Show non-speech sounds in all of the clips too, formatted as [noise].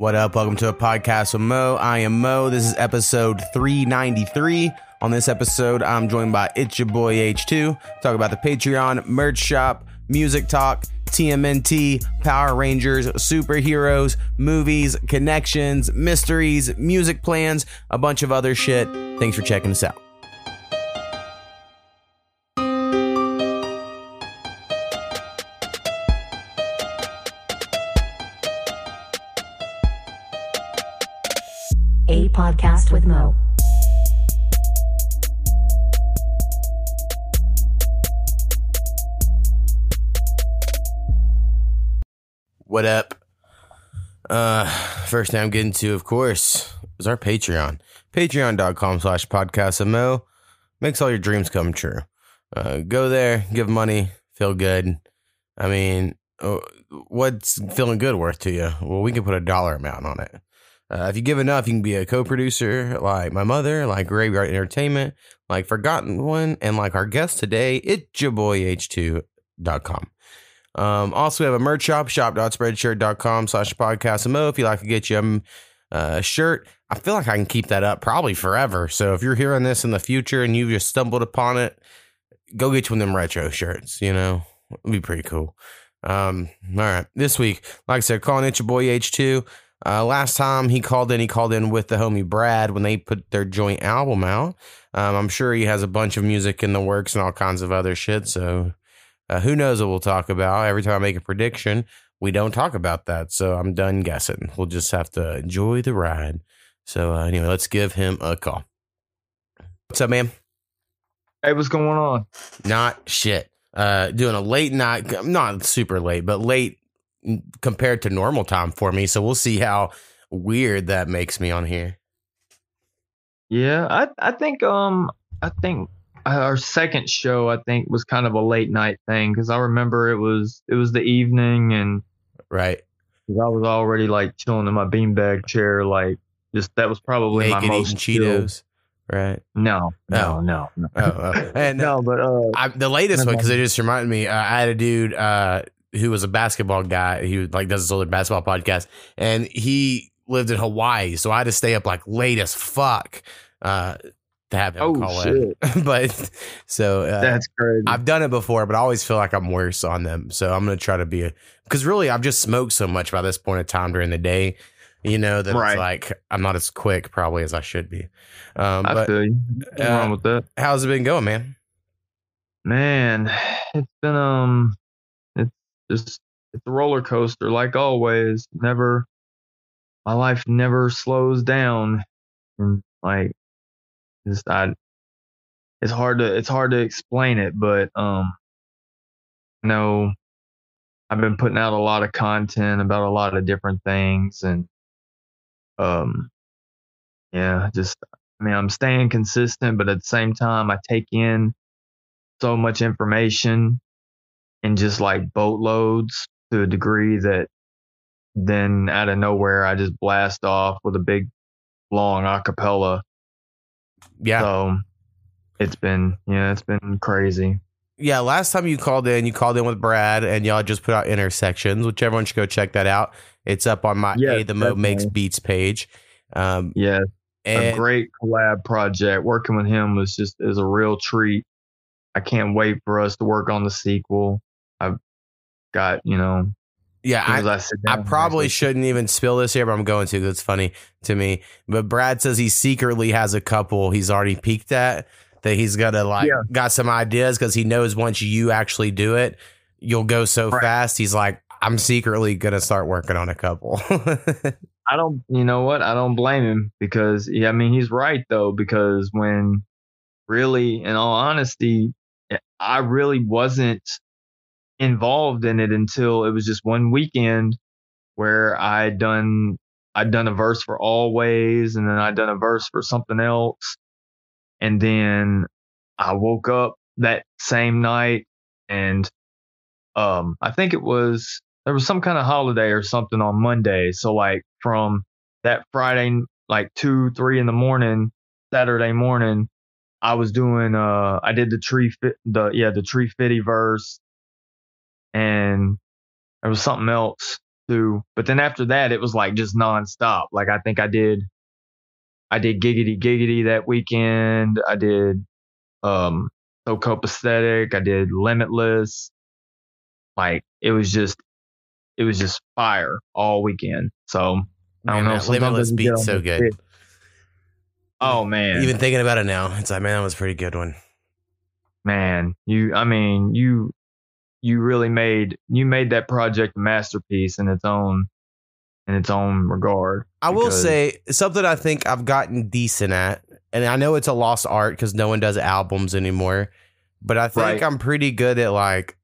What up? Welcome to a podcast with Mo. I am Mo. This is episode 393. On this episode, I'm joined by It's Your Boy H2. Talk about the Patreon, merch shop, music talk, TMNT, Power Rangers, superheroes, movies, connections, mysteries, music plans, a bunch of other shit. Thanks for checking us out. With Mo. What up? Uh, first thing I'm getting to, of course, is our Patreon. Patreon.com slash podcast of Mo. Makes all your dreams come true. Uh, go there, give money, feel good. I mean, uh, what's feeling good worth to you? Well, we can put a dollar amount on it. Uh, if you give enough, you can be a co-producer like my mother, like Graveyard Entertainment, like Forgotten One, and like our guest today, it's your boy H2.com. Um, also, we have a merch shop, shop.spreadshirt.com slash podcast Mo. If you'd like to get you a shirt, I feel like I can keep that up probably forever. So if you're hearing this in the future and you just stumbled upon it, go get you one of them retro shirts, you know, it'd be pretty cool. Um, all right. This week, like I said, calling it your boy H2. Uh, last time he called in, he called in with the homie Brad when they put their joint album out. Um, I'm sure he has a bunch of music in the works and all kinds of other shit. So uh, who knows what we'll talk about? Every time I make a prediction, we don't talk about that. So I'm done guessing. We'll just have to enjoy the ride. So uh, anyway, let's give him a call. What's up, man? Hey, what's going on? Not shit. Uh, doing a late night, not super late, but late compared to normal time for me. So we'll see how weird that makes me on here. Yeah, I I think um I think our second show I think was kind of a late night thing because I remember it was it was the evening and Right. I was already like chilling in my beanbag chair like just that was probably Naked my most chill- Cheetos. Right. No, no, Oh. no, no. Oh, oh. [laughs] and no, but uh, [laughs] I, the latest one because no. it just reminded me. Uh, I had a dude uh, who was a basketball guy. He like does this other basketball podcast, and he lived in Hawaii, so I had to stay up like late as fuck uh, to have him Oh, call shit. in. [laughs] but so uh, that's crazy. I've done it before, but I always feel like I'm worse on them. So I'm gonna try to be a because really I've just smoked so much by this point in time during the day. You know that Right. it's like I'm not as quick probably as I should be. Um, I but feel you. Uh, wrong with that. how's it been going, man? Man, [sighs] it's been um, just it's a roller coaster like always. Never, my life never slows down, and like, just I, it's hard to it's hard to explain it, but um, no, I've been putting out a lot of content about a lot of different things, and um, yeah, just I mean, I'm staying consistent, but at the same time, I take in so much information in just like boatloads to a degree that then out of nowhere I just blast off with a big long acapella. Yeah. So it's been yeah, it's been crazy. yeah, last time you called in, you called in with Brad, and y'all just put out intersections, which everyone should go check that out. It's up on my Yeah, A the Mo Makes. Beats page. Um, Yeah, a and great collab project. Working with him was just is a real treat. I can't wait for us to work on the sequel. I've got, you know, yeah, as soon as I, I, sit I down, probably shouldn't even spill this here, but I'm going to because it's funny to me. But Brad says he secretly has a couple he's already peaked at that he's gonna like Yeah. got some ideas because he knows once you actually do it, you'll go so Right. fast. He's like, I'm secretly gonna start working on a couple. [laughs] I don't, you know what? I don't blame him because, yeah, I mean, he's right though, because when really, in all honesty, eh, I really wasn't involved in it until it was just one weekend where I'd done, I'd done a verse for Always and then I'd done a verse for something else. And then I woke up that same night and, um, I think it was, there was some kind of holiday or something on Monday. So like from that Friday, like two, three in the morning, Saturday morning, I was doing, uh, I did the tree fit, the, yeah, the tree fitty verse. And there was something else too. But then after that, it was like just nonstop. Like I think I did, I did Giggity Giggity that weekend. I did um So Copacetic. I did Limitless. Like it was just, it was just fire all weekend. So I don't Man, know. Limitless I get beat's on so good. shit. Oh man, Even thinking about it now, it's like, man, that was a pretty good one. man, you. I mean, you, you really made you made that project a masterpiece in its own, in its own regard. I will say something I think I've gotten decent at, and I know it's a lost art because no one does albums anymore, but I think Right. I'm pretty good at like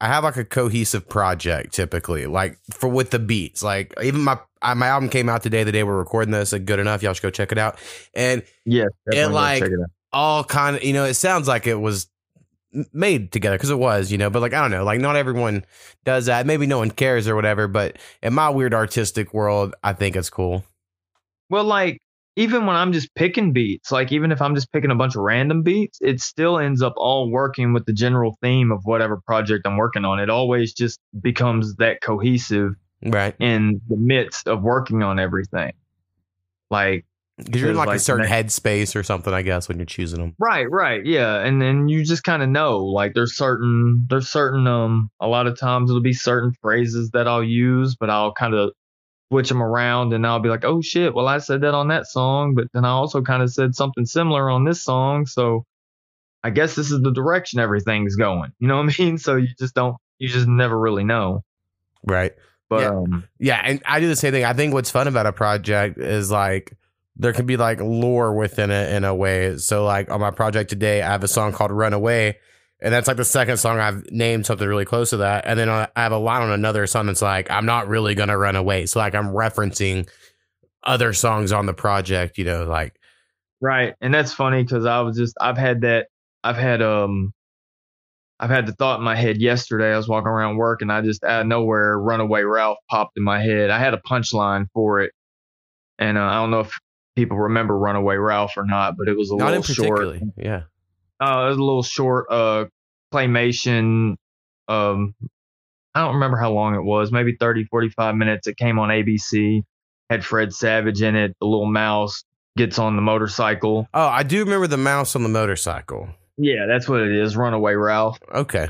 I have like a cohesive project typically, like for with the beats. Like even my I, my album came out today, the day we're recording this. At good enough, y'all should go check it out. And yeah, go like- all kind of you know it sounds like it was made together because it was you know but like i don't know like not everyone does that maybe no one cares or whatever but in my weird artistic world i think it's cool Well, like even when I'm just picking beats, like even if I'm just picking a bunch of random beats, it still ends up all working with the general theme of whatever project I'm working on. It always just becomes that cohesive right in the midst of working on everything. Like because you're in Because, like, a certain headspace or something i guess when you're choosing them Right, right, yeah, and then you just kind of know, like there's certain there's certain um a lot of times it'll be certain phrases that I'll use, but I'll kind of switch them around, and I'll be like, oh shit, well I said that on that song, but then I also kind of said something similar on this song, so I guess this is the direction everything's going. You know what I mean? [laughs] So you just don't, you just never really know. right But Yeah. um, yeah and i do the same thing i think what's fun about a project is like there can be like lore within it in a way so like on my project today i have a song called runaway and that's like the second song I've named something really close to that. And then I have a line on another song that's like, I'm not really going to run away. So, like, I'm referencing other songs on the project, you know, like, Right. And that's funny because I was just I've had that I've had um I've had the thought in my head yesterday. I was walking around work and I just out of nowhere Runaway Ralph popped in my head. I had a punchline for it. And uh, I don't know if people remember Runaway Ralph or not, but it was a not in little short. Yeah. Uh, it was a little short uh claymation um I don't remember how long it was, maybe 30 45 minutes. It came on ABC. Had Fred Savage in it, the little mouse gets on the motorcycle. Oh, I do remember the mouse on the motorcycle. Yeah, that's what it is. Runaway Ralph. Okay.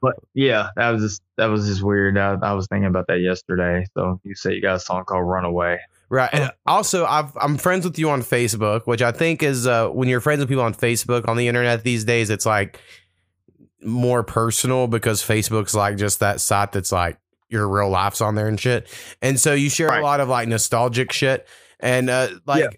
But yeah, that was just that was just weird. I, I was thinking about that yesterday. So you say you got a song called Runaway. Right. And also, I've, I'm friends with you on Facebook, which I think is uh, when you're friends with people on Facebook on the internet these days, it's like more personal because Facebook's like just that site that's like your real life's on there and shit. And so you share Right. a lot of like nostalgic shit. And uh, like, Yeah.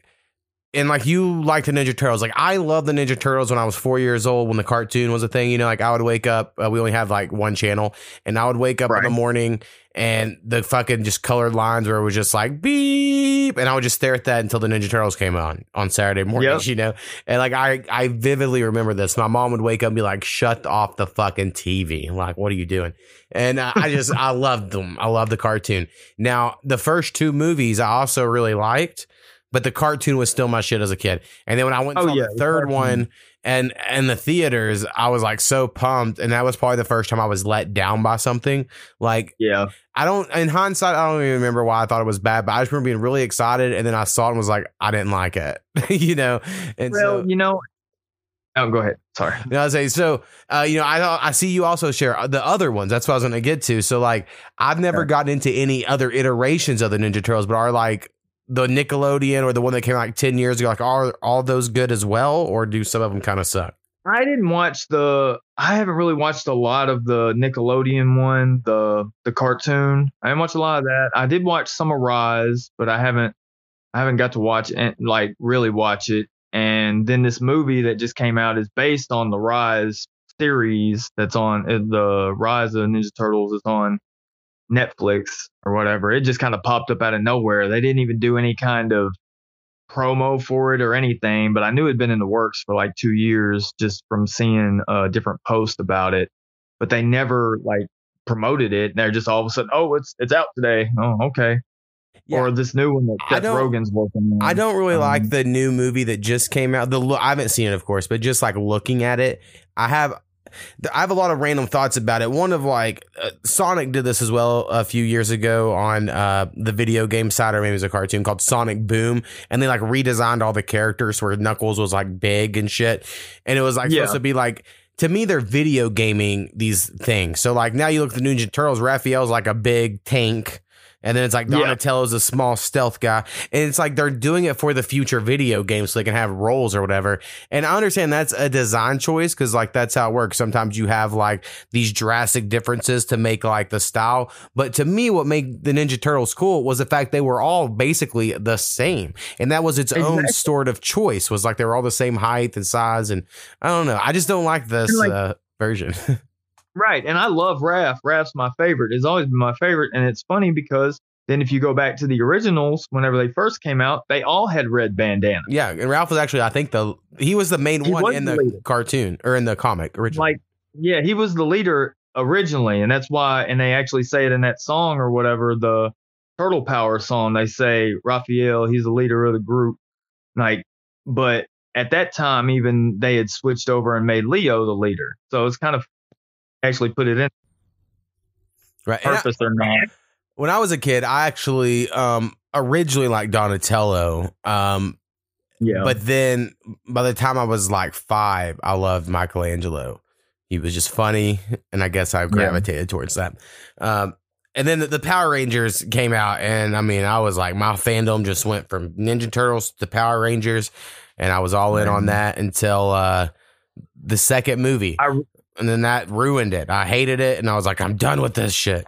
and like you like the Ninja Turtles. Like I love the Ninja Turtles when I was four years old when the cartoon was a thing. You know, like I would wake up. Uh, we only had like one channel, and I would wake up in the morning and the fucking just colored lines where it was just like beep, and I would just stare at that until the Ninja Turtles came on on Saturday mornings. Yep. You know, and like I I vividly remember this. My mom would wake up and be like, "Shut off the fucking TV!" I'm like, what are you doing? And uh, I just I loved them. I love the cartoon. Now the first two movies I also really liked but the cartoon was still my shit as a kid. And then when I went Oh, to yeah, the the third cartoon. one and and the theaters, I was like so pumped, and that was probably the first time I was let down by something. Like Yeah. I don't, in hindsight, I don't even remember why I thought it was bad, but I just remember being really excited, and then I saw it and was like, I didn't like it, [laughs] you know. And Well, so, you know. Oh, go ahead. Sorry. you know, I say so. Uh, you know, I I see you also share the other ones. That's what I was going to get to. So, like, I've never Sure. gotten into any other iterations of the Ninja Turtles, but are like the Nickelodeon or the one that came out like ten years ago. Like, are all those good as well, or do some of them kind of suck? I didn't watch the. I haven't really watched a lot of the Nickelodeon one, the the cartoon. I didn't watch a lot of that. I did watch some of Rise, but I haven't. I haven't got to watch and like really watch it. And then this movie that just came out is based on the Rise series that's on uh, the Rise of Ninja Turtles is on Netflix or whatever. It just kind of popped up out of nowhere. They didn't even do any kind of promo for it or anything, but I knew it'd been in the works for like two years just from seeing a different post about it. But they never like promoted it. They're just all of a sudden, oh, it's it's out today. Oh, okay. Yeah. Or this new one that Seth Rogen's working on. I don't really Um, like the new movie that just came out. The I haven't seen it, of course, but just like looking at it, I have. I have a lot of random thoughts about it. One of like uh, Sonic did this as well a few years ago on uh, the video game side, or maybe it was a cartoon called Sonic Boom, and they like redesigned all the characters where Knuckles was like big and shit, and it was like Yeah. supposed to be like. To me, they're video gaming these things. So, like now, you look at the Ninja Turtles. Raphael's like a big tank, and then it's like Yeah. Donatello's a small stealth guy, and it's like they're doing it for the future video games, so they can have roles or whatever. And I understand that's a design choice because like that's how it works. Sometimes you have like these drastic differences to make like the style. But to me, what made the Ninja Turtles cool was the fact they were all basically the same. And that was its own sort of choice, was like they were all the same height and size. And I don't know. I just don't like this like- uh, version. [laughs] Right. And I love Raph. Raph's my favorite. It's always been my favorite. And it's funny because then if you go back to the originals, whenever they first came out, they all had red bandanas. yeah. And Raph was actually, I think the, he was the main He one in the the cartoon or in the comic originally. Like, yeah, he was the leader originally. And that's why, and they actually say it in that song or whatever, the Turtle Power song, they say Raphael, he's the leader of the group. Like, but at that time, even they had switched over and made Leo the leader. So it's kind of actually put it in right. And I- purpose or not. when I was a kid, I actually um originally liked Donatello. Um Yeah. but then by the time I was like 5, I loved Michelangelo. He was just funny and I guess I gravitated towards that. Um and then the, the Power Rangers came out and I mean, I was like my fandom just went from Ninja Turtles to Power Rangers and I was all in on Mhm. that until uh the second movie. I- and then that ruined it. I hated it and I was like I'm done with this shit.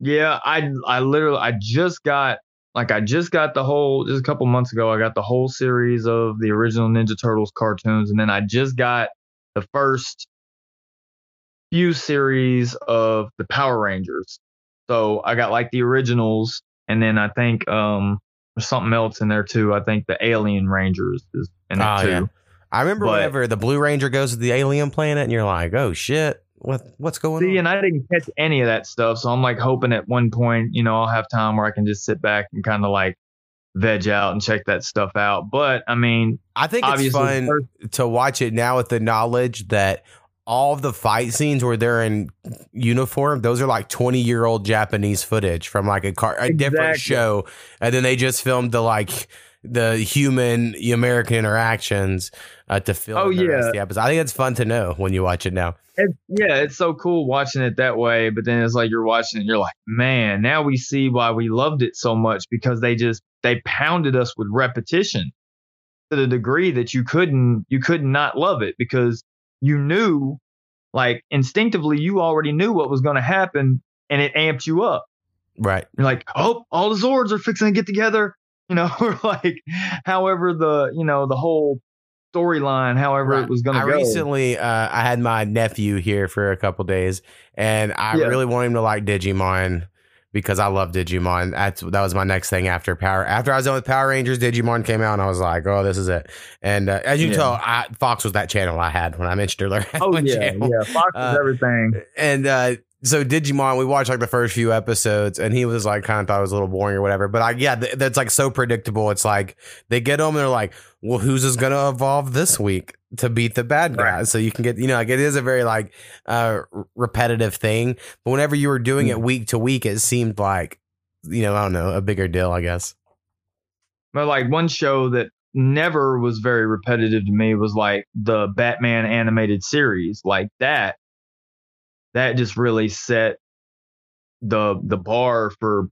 Yeah, I I literally I just got like I just got the whole just a couple months ago I got the whole series of the original Ninja Turtles cartoons and then I just got the first few series of the Power Rangers. So I got like the originals and then I think um there's something else in there too. I think the Alien Rangers is in there Oh, too. yeah. I remember But- whenever the Blue Ranger goes to the alien planet, and you're like, "Oh shit, what what's going See, on?" and I didn't catch any of that stuff, so I'm like hoping at one point, you know, I'll have time where I can just sit back and kind of like veg out and check that stuff out. But I mean, I think it's fun first- to watch it now with the knowledge that all of the fight scenes where they're in uniform, those are like 20 year old Japanese footage from like a car, a different show, and then they just filmed the like the human American interactions uh, to film Oh, yeah. the episode. I think it's fun to know when you watch it now. it, yeah, it's so cool watching it that way. But then it's like you're watching it, and you're like, man, now we see why we loved it so much because they just they pounded us with repetition to the degree that you couldn't you could not love it because you knew like instinctively you already knew what was going to happen and it amped you up Right. You're like, oh, all the Zords are fixing to get together, you know, [laughs] or like, however the you know the whole storyline, however Right. it was going I to go. recently, uh, I had my nephew here for a couple days, and I Yeah. really want him to like Digimon because I love Digimon. That's that was my next thing after Power. After I was done with Power Rangers, Digimon came out, and I was like, "Oh, this is it." And uh, as you Yeah. tell, I, Fox was that channel I had when I mentioned earlier. Oh [laughs] yeah, channel. yeah, Fox is Uh, everything. And uh, so Digimon, we watched like the first few episodes, and he was like, kind of thought it was a little boring or whatever. But I, yeah, th- that's like so predictable. It's like they get them, and they're like, well, who's is going to evolve this week to beat the bad guys? Right. So you can get, you know, like it is a very like uh repetitive thing. But whenever you were doing it week to week, it seemed like, you know, I don't know, a bigger deal, I guess. But like one show that never was very repetitive to me was like the Batman animated series, like that. That just really set the the bar for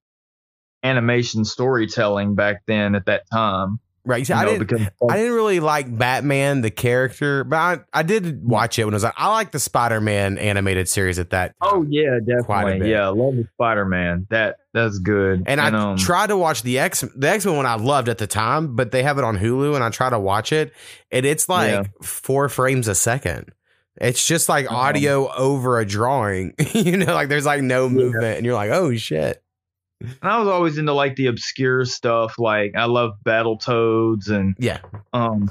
animation storytelling back then at that time. Right. So you I know, didn't. because I didn't really like Batman the character, but I, I did watch it when it was like I like the Spider Man animated series at that. Oh yeah, definitely. Yeah, love the Spider Man. That that's good. And I um, tried to watch the X the X Men one I loved at the time, but they have it on Hulu, and I try to watch it, and it's like Yeah. four frames a second. It's just like audio over a drawing, [laughs] you know, like there's like no movement, and you're like, oh shit. And I was always into like the obscure stuff. Like I love Battletoads and Yeah, um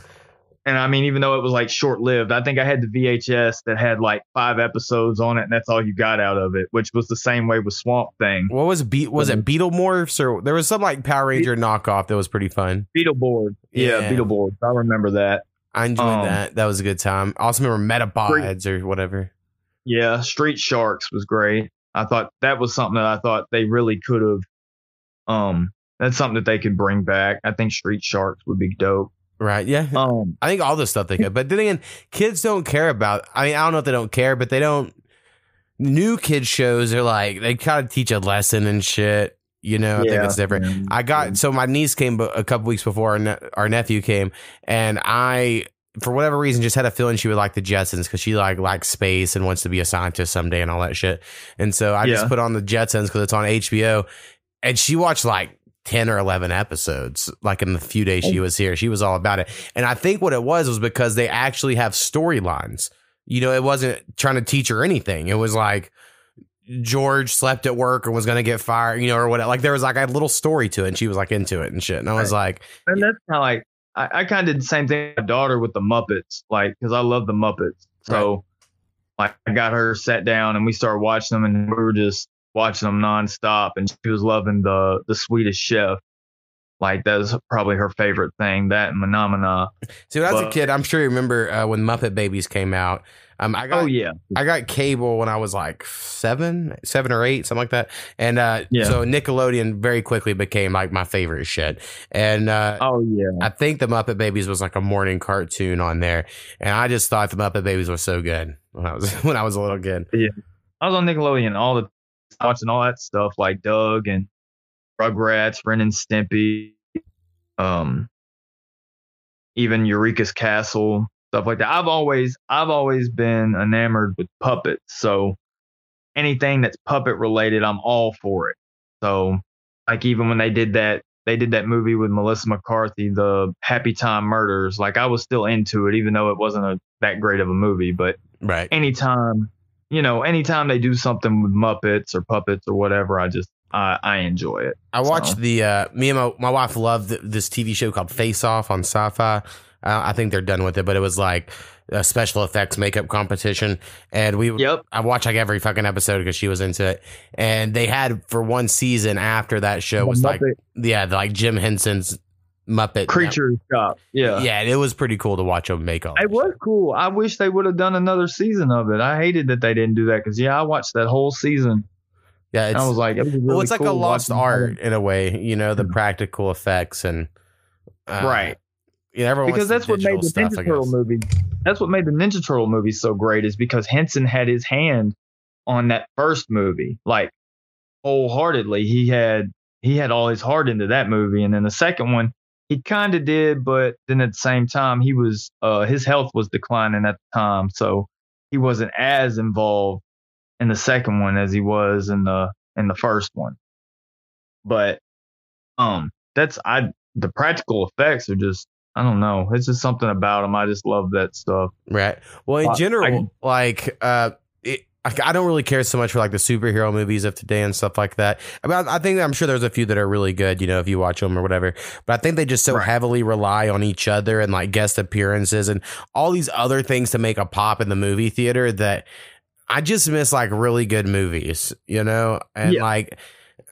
and I mean even though it was like short lived, I think I had the VHS that had like five episodes on it and that's all you got out of it, which was the same way with Swamp Thing. what was Be- was it Beetlemorphs or there was some like Power Ranger knockoff that was pretty fun. Beetleborg. Yeah, Yeah. Beetleborg. I remember that. I enjoyed Um, that. That was a good time. I also remember Metapods or whatever. Yeah, Street Sharks was great. I thought that was something that I thought they really could have. Um, that's something that they could bring back. I think Street Sharks would be dope. Right. Yeah. Um, I think all this stuff they could. But then again, kids don't care about I mean, I don't know if they don't care, but they don't new kids shows are like they kind of teach a lesson and shit. You know, I think yeah, it's different. yeah. I got so my niece came a couple weeks before our, ne- our nephew came, and I, for whatever reason, just had a feeling she would like the Jetsons because she like likes space and wants to be a scientist someday and all that shit. And so I just put on the Jetsons because it's on HBO, and she watched like. 10 or 11 episodes like in the few days she was here she was all about it and i think what it was was because they actually have storylines you know it wasn't trying to teach her anything it was like George slept at work and was going to get fired, you know, or what. Like there was like a little story to it, and she was like into it and shit. And I was like, and that's how like I, I kind of did the same thing with my daughter with the Muppets, like because I love the Muppets. So, like, I got her sat down and we started watching them, and we were just watching them nonstop. And she was loving the the Swedish Chef. Like that was probably her favorite thing. That and Phenomena. so as a kid, I'm sure you remember uh, when Muppet Babies came out. Um, I got Oh yeah, I got cable when I was like seven, seven or eight, something like that. And uh, Yeah. so Nickelodeon very quickly became like my favorite shit. And uh, oh yeah. I think the Muppet Babies was like a morning cartoon on there, and I just thought the Muppet Babies were so good when I was [laughs] when I was a little kid. Yeah, I was on Nickelodeon all the watching all that stuff like Doug and Rugrats, Ren and Stimpy, um, even Eureka's Castle, stuff like that. I've always I've always been enamored with puppets, so anything that's puppet related, I'm all for it. So like even when they did that they did that movie with Melissa McCarthy, the Happy Time Murders, like I was still into it, even though it wasn't a that great of a movie, but Right. anytime you know anytime they do something with muppets or puppets or whatever i just i, I enjoy it I watched the uh, me and my, my wife loved this TV show called Face Off on Sci-Fi. Uh, I think they're done with it, but it was like a special effects makeup competition, and we yep. I watched like every fucking episode because she was into it. And they had for one season after that show was like yeah, the, like Jim Henson's Muppet. Creature shop. Yeah. Yeah, and it was pretty cool to watch them make all. it was cool. I wish they would have done another season of it. I hated that they didn't do that because yeah i watched that whole season. Yeah, and i was like it was really well, it's like a lost watching art in a way. You know, the practical effects and uh, right Yeah, everyone because that's what made the digital ninja turtle movie. That's what made the ninja turtle movie so great is because henson had his hand on that first movie like wholeheartedly. He had he had all his heart into that movie and then the second one he kind of did but then at the same time he was uh his health was declining at the time so he wasn't as involved in the second one as he was in the in the first one. But um that's i the practical effects are just i don't know it's just something about them i just love that stuff Right. Well, in Uh, general, like, uh, it, I I don't really care so much for like the superhero movies of today and stuff like that. I mean, I I think I'm sure there's a few that are really good, you know, if you watch them or whatever. But I think they just so Right. heavily rely on each other and like guest appearances and all these other things to make a pop in the movie theater that I just miss like really good movies, you know, and Yeah. like.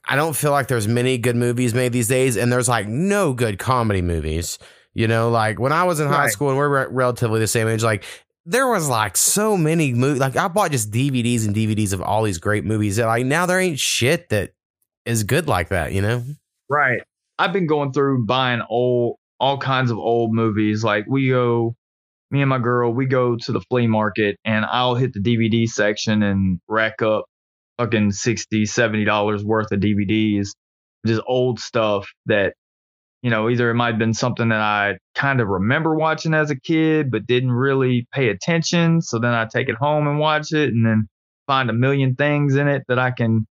I don't feel like there's many good movies made these days, and there's like no good comedy movies. You know, like when I was in high Right. school and we're re- relatively the same age, like there was like so many movies. Like I bought just DVDs and DVDs of all these great movies. That like now there ain't shit that is good like that. You know? Right. I've been going through buying old, all kinds of old movies. Like we go, me and my girl, we go to the flea market and I'll hit the DVD section and rack up fucking 60 70 dollars worth of DVDs, just old stuff that, you know, either it might have been something that I kind of remember watching as a kid, but didn't really pay attention. So then I take it home and watch it and then find a million things in it that I can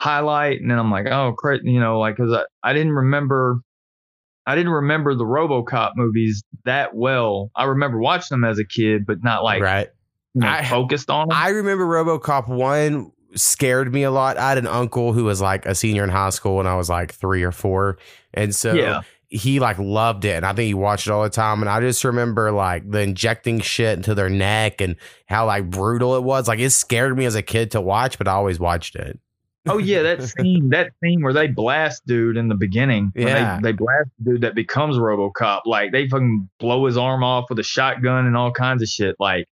highlight and then I'm like, oh, cra- you know, like because I, I didn't remember, I didn't remember the RoboCop movies that well. I remember watching them as a kid, but not like right. you know, I- focused on them. I remember RoboCop one scared me a lot. I had an uncle who was like a senior in high school when I was like three or four, and so Yeah. he like loved it, and I think he watched it all the time. And I just remember like the injecting shit into their neck and how like brutal it was. Like it scared me as a kid to watch, but I always watched it. Oh yeah, that [laughs] scene, that scene where they blast dude in the beginning. Yeah. they, they blast dude that becomes RoboCop. Like they fucking blow his arm off with a shotgun and all kinds of shit. Like,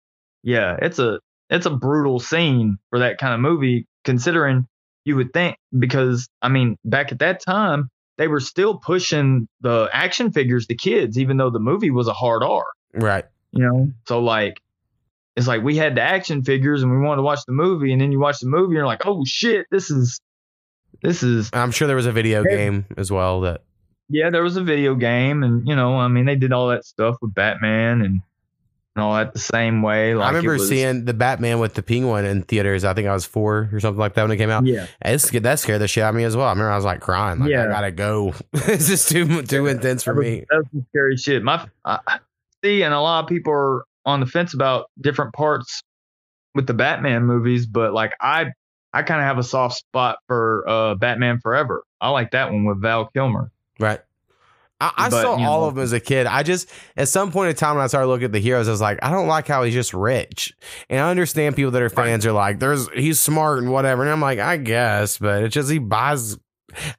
yeah, it's a it's a brutal scene for that kind of movie. Considering you would think because I mean back at that time they were still pushing the action figures to kids, even though the movie was a hard R. Right. You know, so like. It's like we had the action figures and we wanted to watch the movie, and then you watch the movie and you're like, "Oh shit, this is, this is I'm sure there was a video game as well that yeah, there was a video game, and you know, I mean, they did all that stuff with Batman and all that the same way. Like I remember was- seeing the Batman with the penguin in theaters. I think I was four or something like that when it came out. Yeah, It's, that scared the shit out of me as well. I remember I was like crying. Like, I gotta go. [laughs] it's just too too intense for that was, me. that was some scary shit. My I, I- see, and a lot of people are on the fence about different parts with the Batman movies, but like I, I kind of have a soft spot for uh Batman Forever. I like that one with Val Kilmer. Right. I, I But, saw all know- of them as a kid. I just at some point in time when I started looking at the heroes, I was like, I don't like how he's just rich. And I understand people that are fans are like, there's he's smart and whatever. And I'm like, I guess, but it's just he buys.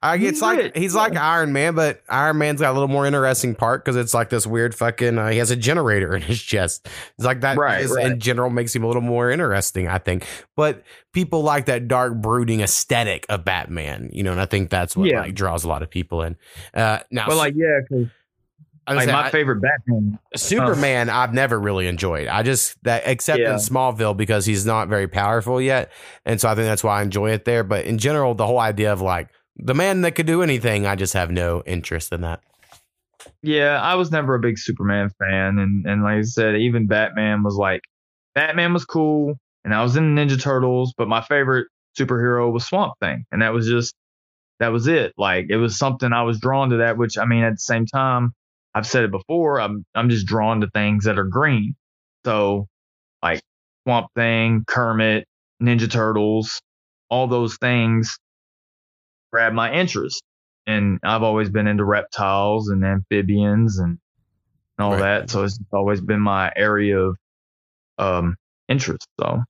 I it's like he's like Iron Man, but Iron Man's got a little more interesting part because it's like this weird fucking. Uh, he has a generator [laughs] in his chest. It's like that. Right, is- right. in general makes him a little more interesting, I think. But people like that dark, brooding aesthetic of Batman, you know, and I think that's what Yeah. like draws a lot of people in. Uh, now, But like, yeah, like my I- favorite Batman. Superman, I've never really enjoyed. I just that except Yeah. in Smallville because he's not very powerful yet, and so I think that's why I enjoy it there. But in general, the whole idea of like the man that could do anything, I just have no interest in that. Yeah, I was never a big Superman fan, and and like I said, even Batman was like, Batman was cool, and I was in Ninja Turtles, but my favorite superhero was Swamp Thing, and that was just that was it. Like it was something I was drawn to that. Which I mean, at the same time, I've said it before, I'm I'm just drawn to things that are green. So like Swamp Thing, Kermit, Ninja Turtles, all those things grab my interest and I've always been into reptiles and amphibians and all Right. that. So it's always been my area of um, interest. So,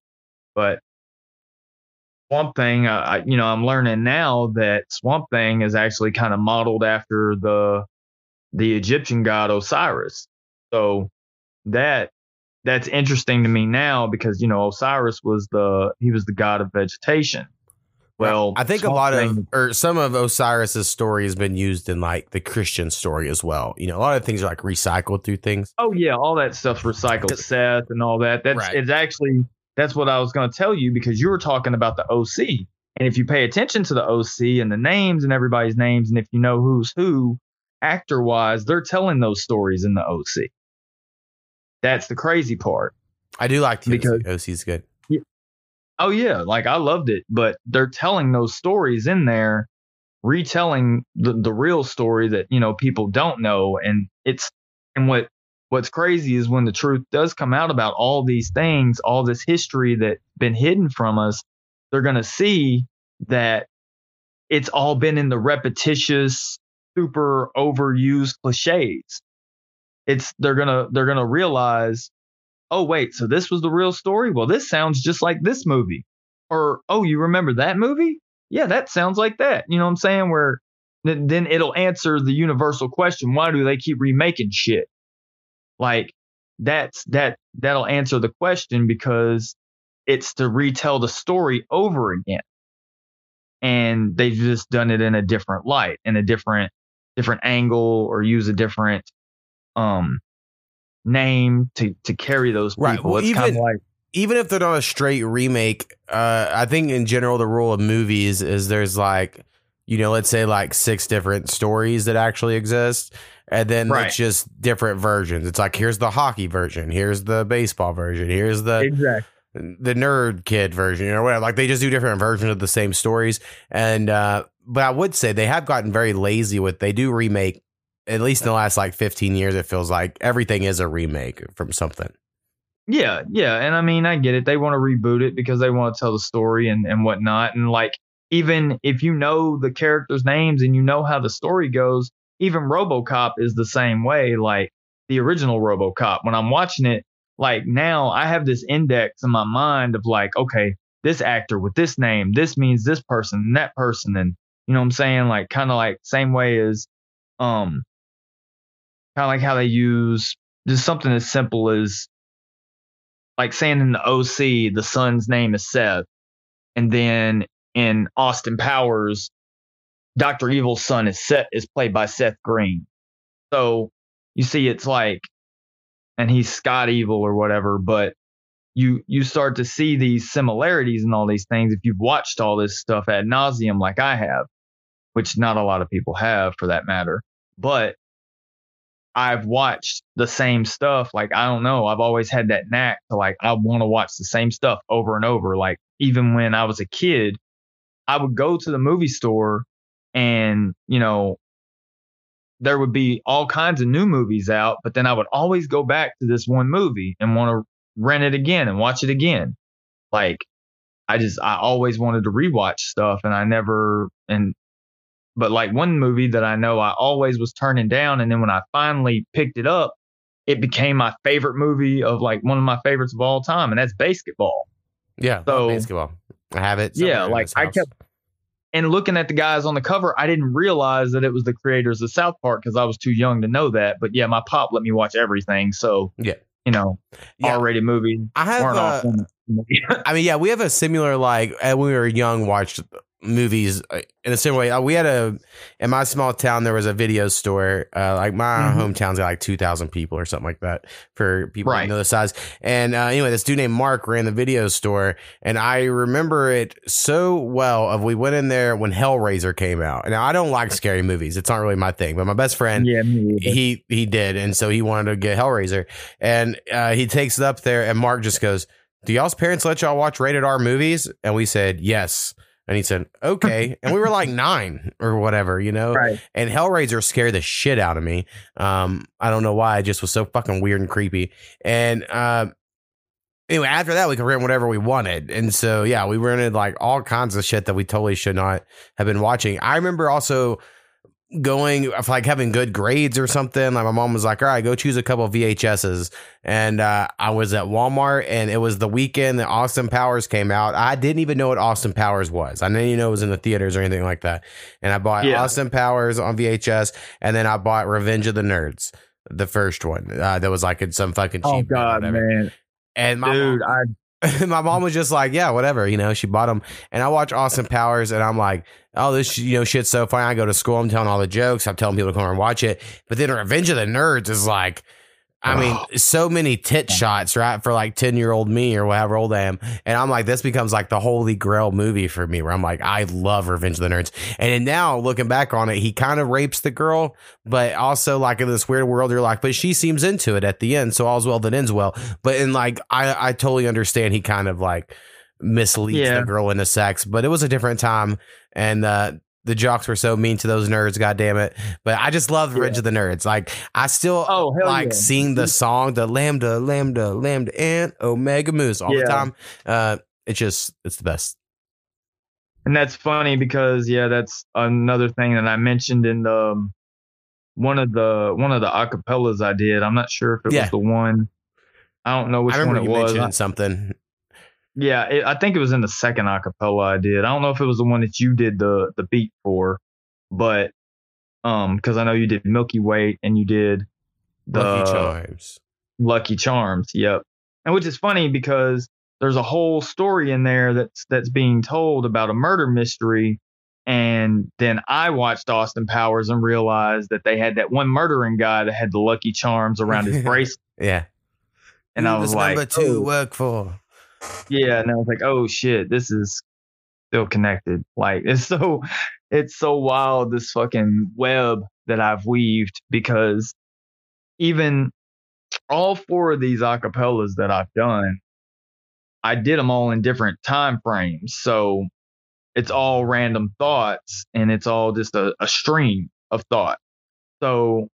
but Swamp Thing, uh, I, you know, I'm learning now that Swamp Thing is actually kind of modeled after the the Egyptian god Osiris. So that that's interesting to me now because you know Osiris was the he was the god of vegetation. Well, I think a lot of or some of Osiris's story has been used in like the Christian story as well. You know, a lot of things are like recycled through things. Oh yeah, all that stuff's recycled. Seth and all that. That's Right. it's actually that's what I was going to tell you because you were talking about the OC, and if you pay attention to the OC and the names and everybody's names, and if you know who's who, actor wise, they're telling those stories in the OC. That's the crazy part. I do like the Because- OC. OC's good. Oh yeah, like I loved it, but they're telling those stories in there, retelling the the real story that you know people don't know, and it's and what what's crazy is when the truth does come out about all these things, all this history that's been hidden from us, they're gonna see that it's all been in the repetitious, super overused cliches. It's they're gonna they're gonna realize oh wait, so this was the real story? Well, this sounds just like this movie. Or oh, you remember that movie? Yeah, that sounds like that. You know what I'm saying? Where then, it'll answer the universal question, why do they keep remaking shit? Like that's that that'll answer the question because it's to retell the story over again. And they've just done it in a different light, in a different different angle or use a different um name to to carry those people. Right. Well, it's even- like even if they're not a straight remake, uh, I think in general the rule of movies is there's like, you know, let's say like six different stories that actually exist, and then Right. it's just different versions. It's like here's the hockey version, here's the baseball version, here's the exactly. the nerd kid version or whatever. Like they just do different versions of the same stories. And uh, but I would say they have gotten very lazy with they do remake. At least in the last like 15 years, it feels like everything is a remake from something. Yeah, yeah, and I mean, I get it. They want to reboot it because they want to tell the story and and whatnot. And like, even if you know the characters' names and you know how the story goes, even RoboCop is the same way. Like the original RoboCop. When I'm watching it, like now, I have this index in my mind of like, okay, this actor with this name. This means this person and that person. And you know what I'm saying? Like kind of like same way as um kind of like how they use just something as simple as like saying in the OC the son's name is Seth. And then in Austin Powers, Dr. Evil's son is Seth is played by Seth Green. So you see it's like and he's Scott Evil or whatever, but you you start to see these similarities and all these things if you've watched all this stuff ad nauseum like I have, which not a lot of people have for that matter. But I've watched the same stuff. Like I don't know, I've always had that knack to like I want to watch the same stuff over and over. Like even when I was a kid, I would go to the movie store and you know there would be all kinds of new movies out, but then I would always go back to this one movie and want to rent it again and watch it again. Like I just I always wanted to rewatch stuff and I never and but like one movie that I know I always was turning down and then when I finally picked it up, it became my favorite movie of like one of my favorites of all time and that's BASEketball. Yeah, so BASEketball. I have it. Yeah, like I kept and looking at the guys on the cover, I didn't realize that it was the creators of South Park because I was too young to know that. But yeah, my pop let me watch everything. So yeah, you know, yeah. R-rated movies. I have. Uh, [laughs] I mean, yeah, we have a similar like when we were young watched movies uh, in the same way. Uh, we had a in my small town there was a video store. Uh, like my mm-hmm. hometown's got like two thousand people or something like that for people right. know the size. And uh, anyway, this dude named Mark ran the video store, and I remember it so well. Of we went in there when Hellraiser came out. Now I don't like scary movies; it's not really my thing. But my best friend, yeah, he he did, and so he wanted to get Hellraiser, and uh, he takes it up there, and Mark just goes. Do y'all's parents let y'all watch rated R movies? And we said yes. And he said, okay. [laughs] and we were like nine or whatever, you know? Right. And Hellraiser scared the shit out of me. Um, I don't know why. It just was so fucking weird and creepy. And, uh, anyway, after that, we could rent whatever we wanted. And so, yeah, we rented like all kinds of shit that we totally should not have been watching. I remember also going like having good grades or something. Like my mom was like, "All right, go choose a couple of VHSs." And uh, I was at Walmart, and it was the weekend that Austin Powers came out. I didn't even know what Austin Powers was. I didn't even know it was in the theaters or anything like that. And I bought yeah. Austin Powers on VHS, and then I bought Revenge of the Nerds, the first one uh, that was like in some fucking oh, cheap. Oh God, man! And my dude, mom, I [laughs] my mom was just like, yeah, whatever, you know, she bought them. And I watch Austin Powers and I'm like, oh, this, you know, shit's so funny. I go to school, I'm telling all the jokes, I'm telling people to come over and watch it. But then Revenge of the Nerds is like, I mean, so many tit shots, right? For like 10 year old me or whatever old I am. And I'm like, this becomes like the holy grail movie for me where I'm like, I love Revenge of the Nerds. And then now looking back on it, he kind of rapes the girl, but also like in this weird world, you're like, but she seems into it at the end. So all's well that ends well. But in like, I, I totally understand he kind of like misleads yeah. the girl into sex, but it was a different time. And, uh, the jocks were so mean to those nerds, god damn it. But I just love Revenge yeah. of the Nerds. Like I still oh, like yeah. sing the song, the lambda, lambda, lambda, and omega moose all yeah. the time. Uh it's just it's the best. And that's funny because yeah, that's another thing that I mentioned in the um, one of the one of the acapellas I did. I'm not sure if it was the one. I don't know which one it was. Something. Yeah, it, I think it was in the second acapella I did. I don't know if it was the one that you did the the beat for, but um, because I know you did Milky Way and you did the Lucky Charms. Lucky Charms, yep. And which is funny because there's a whole story in there that's that's being told about a murder mystery. And then I watched Austin Powers and realized that they had that one murdering guy that had the Lucky Charms around his [laughs] bracelet. yeah. And Who I was, was like, number two oh. work for. Yeah, and I was like, oh shit, this is still connected. Like [laughs] it's so it's so wild this fucking web that I've weaved because even all four of these acapellas that I've done, I did them all in different time frames. So it's all random thoughts and it's all just a, a stream of thought. So,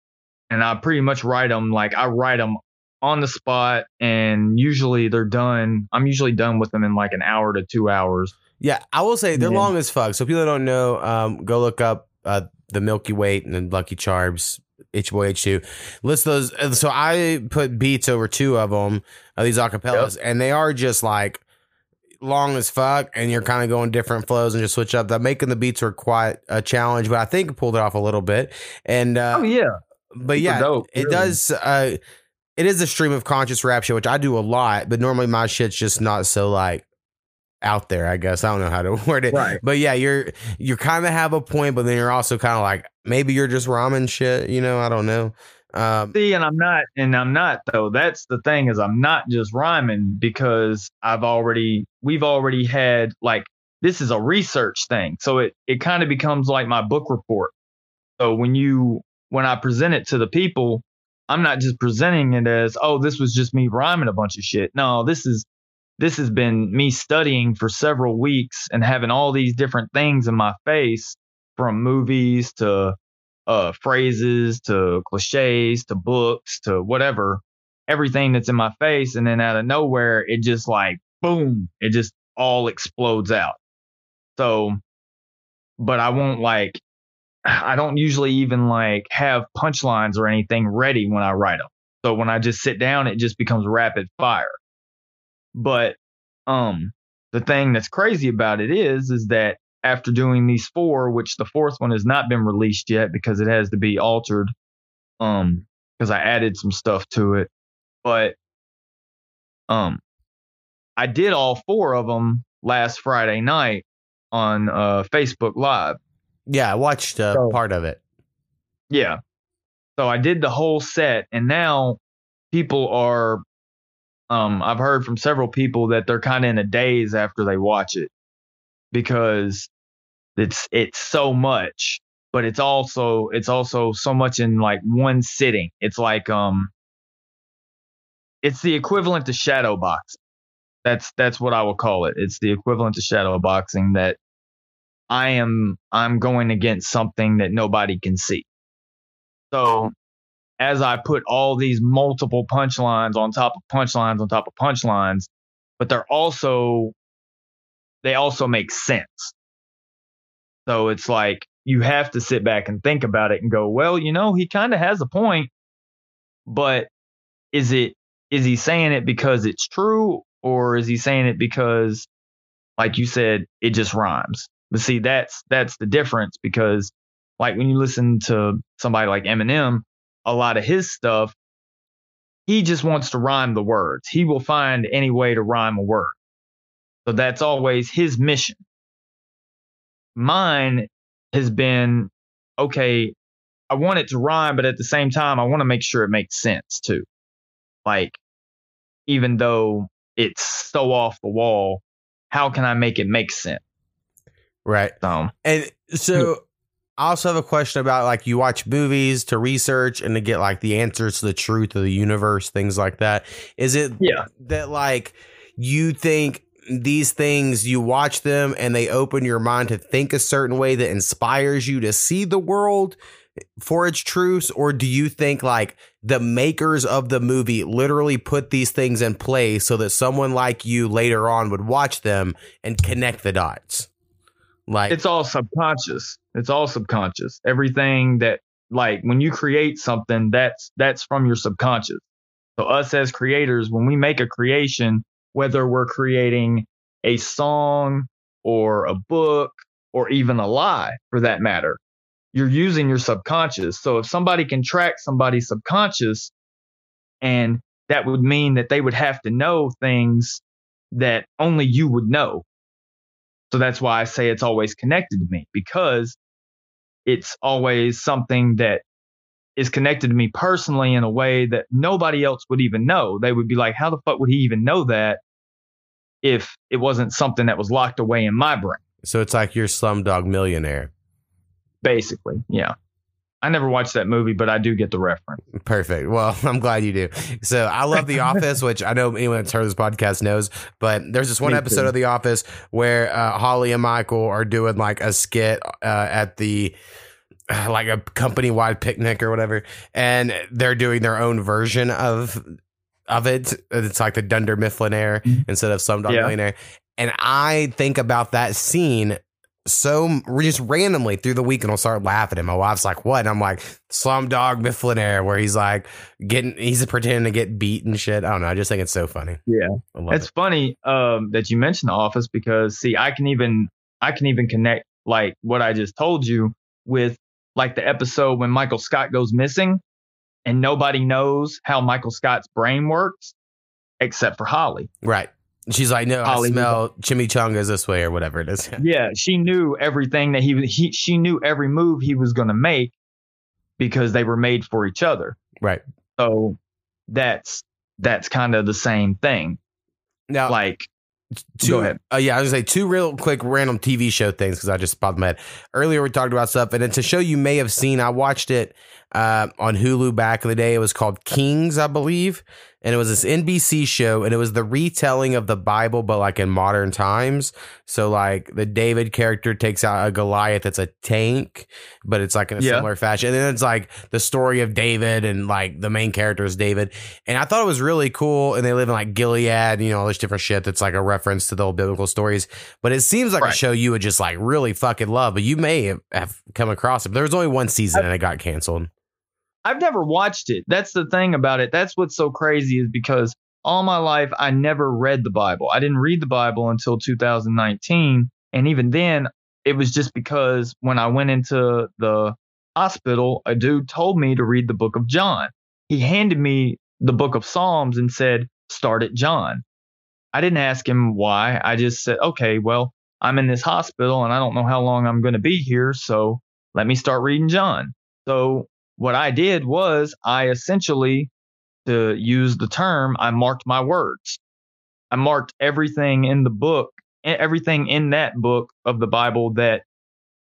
and I pretty much write them like I write them on the spot and usually they're done i'm usually done with them in like an hour to two hours yeah i will say they're yeah. long as fuck so people don't know um, go look up uh, the milky way and the lucky charms H boy H2. List those. Uh, so I put beats over two of them, uh, these acapellas, yep. and they are just like long as fuck and you're kind of going different flows and just switch up that making the beats were quite a challenge but i think pulled it off a little bit and uh oh yeah but yeah dope, it really. does uh it is a stream of conscious rap show which i do a lot but normally my shit's just not so like out there i guess i don't know how to [laughs] word it Right. but yeah you're you kind of have a point but then you're also kind of like maybe you're just ramen shit you know i don't know um See, and I'm not, and I'm not though. That's the thing is, I'm not just rhyming because I've already, we've already had like this is a research thing, so it it kind of becomes like my book report. So when you when I present it to the people, I'm not just presenting it as, oh, this was just me rhyming a bunch of shit. No, this is this has been me studying for several weeks and having all these different things in my face from movies to uh, phrases to cliches to books to whatever, everything that's in my face. And then out of nowhere, it just like boom, it just all explodes out. So, but I won't like, [sighs] I don't usually even like have punchlines or anything ready when I write them. So when I just sit down, it just becomes rapid fire. But, um, the thing that's crazy about it is, is that after doing these four, which the fourth one has not been released yet because it has to be altered, um, because I added some stuff to it. But, um, I did all four of them last Friday night on uh, Facebook Live. Yeah i watched uh, So- part of it Yeah. So I did the whole set and now people are um I've heard from several people that they're kind of in a daze after they watch it because it's it's so much but it's also it's also so much in like one sitting. It's like um it's the equivalent to shadow boxing. That's that's what I will call it. It's the equivalent to shadow boxing that I am I'm going against something that nobody can see. So as I put all these multiple punchlines on top of punchlines on top of punchlines, but they're also they also make sense. So it's like you have to sit back and think about it and go, well, you know, he kind of has a point, but is it is he saying it because it's true or is he saying it because like you said it just rhymes? But see, that's that's the difference because like when you listen to somebody like Eminem, a lot of his stuff, he just wants to rhyme the words. He will find any way to rhyme a word. So that's always his mission. Mine has been okay, I want it to rhyme, but at the same time, I want to make sure it makes sense too. Like, even though it's so off the wall, how can I make it make sense? Right So, And so hmm. I also have a question about like you watch movies to research and to get like the answers to the truth of the universe, things like that. Is it Yeah. that like you think these things you watch them and they open your mind to think a certain way that inspires you to see the world for its truths or do you think like the makers of the movie literally put these things in place so that someone like you later on would watch them and connect the dots like it's all subconscious. It's all subconscious. Everything that like when you create something, that's that's from your subconscious. So us as creators, when we make a creation, whether we're creating a song or a book or even a lie for that matter, you're using your subconscious. So if somebody can track somebody's subconscious, and that would mean that they would have to know things that only you would know. So that's why I say it's always connected to me because it's always something that is connected to me personally in a way that nobody else would even know. They would be like, how the fuck would he even know that if it wasn't something that was locked away in my brain? So it's like you're Slumdog Millionaire. Basically. Yeah. I never watched that movie, but I do get the reference. Perfect. Well, [laughs] I'm glad you do. So I love The [laughs] Office, which I know anyone that's heard this podcast knows. But there's this one Me episode too. of The Office where uh, Holly and Michael are doing like a skit uh, at the [sighs] like a company wide picnic or whatever, and they're doing their own version of of it. It's like the Dunder Mifflinaire Mhm. instead of Slumdog Yeah. Millionaire. And I think about that scene so just randomly through the week and I'll start laughing and my wife's like, what? And I'm like, Slumdog Millionaire, where he's like getting, he's pretending to get beat and shit. I don't know. I just think it's so funny. Yeah. It's it. funny um, that you mentioned The Office because see, I can even, I can even connect like what I just told you with like the episode when Michael Scott goes missing and nobody knows how Michael Scott's brain works except for Holly. Right. She's like, no, Holly I smell chimichangas this way or whatever it is. [laughs] yeah, she knew everything that he, he she knew every move he was going to make because they were made for each other. Right. So that's that's kind of the same thing. Now, like Two, Go ahead. Uh, yeah, I was gonna say two real quick random TV show things because I just popped my head. Earlier we talked about stuff, and it's a show you may have seen. I watched it uh, on Hulu back in the day. It was called Kings, I believe and it was this NBC show, and it was the retelling of the Bible, but like in modern times. So like the David character takes out a Goliath that's a tank, but it's like in a yeah. similar fashion. And then it's like the story of David, and like the main character is David. And I thought it was really cool. And they live in like Gilead, you know, all this different shit that's like a reference to the old biblical stories. But it seems like right. a show you would just like really fucking love. But you may have, have come across it. But there was only one season, and it got canceled. I've never watched it. That's the thing about it. That's what's so crazy is because all my life I never read the Bible. I didn't read the Bible until 2019, and even then it was just because when I went into the hospital, a dude told me to read the book of John. He handed me the book of Psalms and said, "Start at John." I didn't ask him why. I just said, "Okay, well, I'm in this hospital and I don't know how long I'm going to be here, so let me start reading John." So what I did was I essentially, to use the term, I marked my words. I marked everything in the book, everything in that book of the Bible that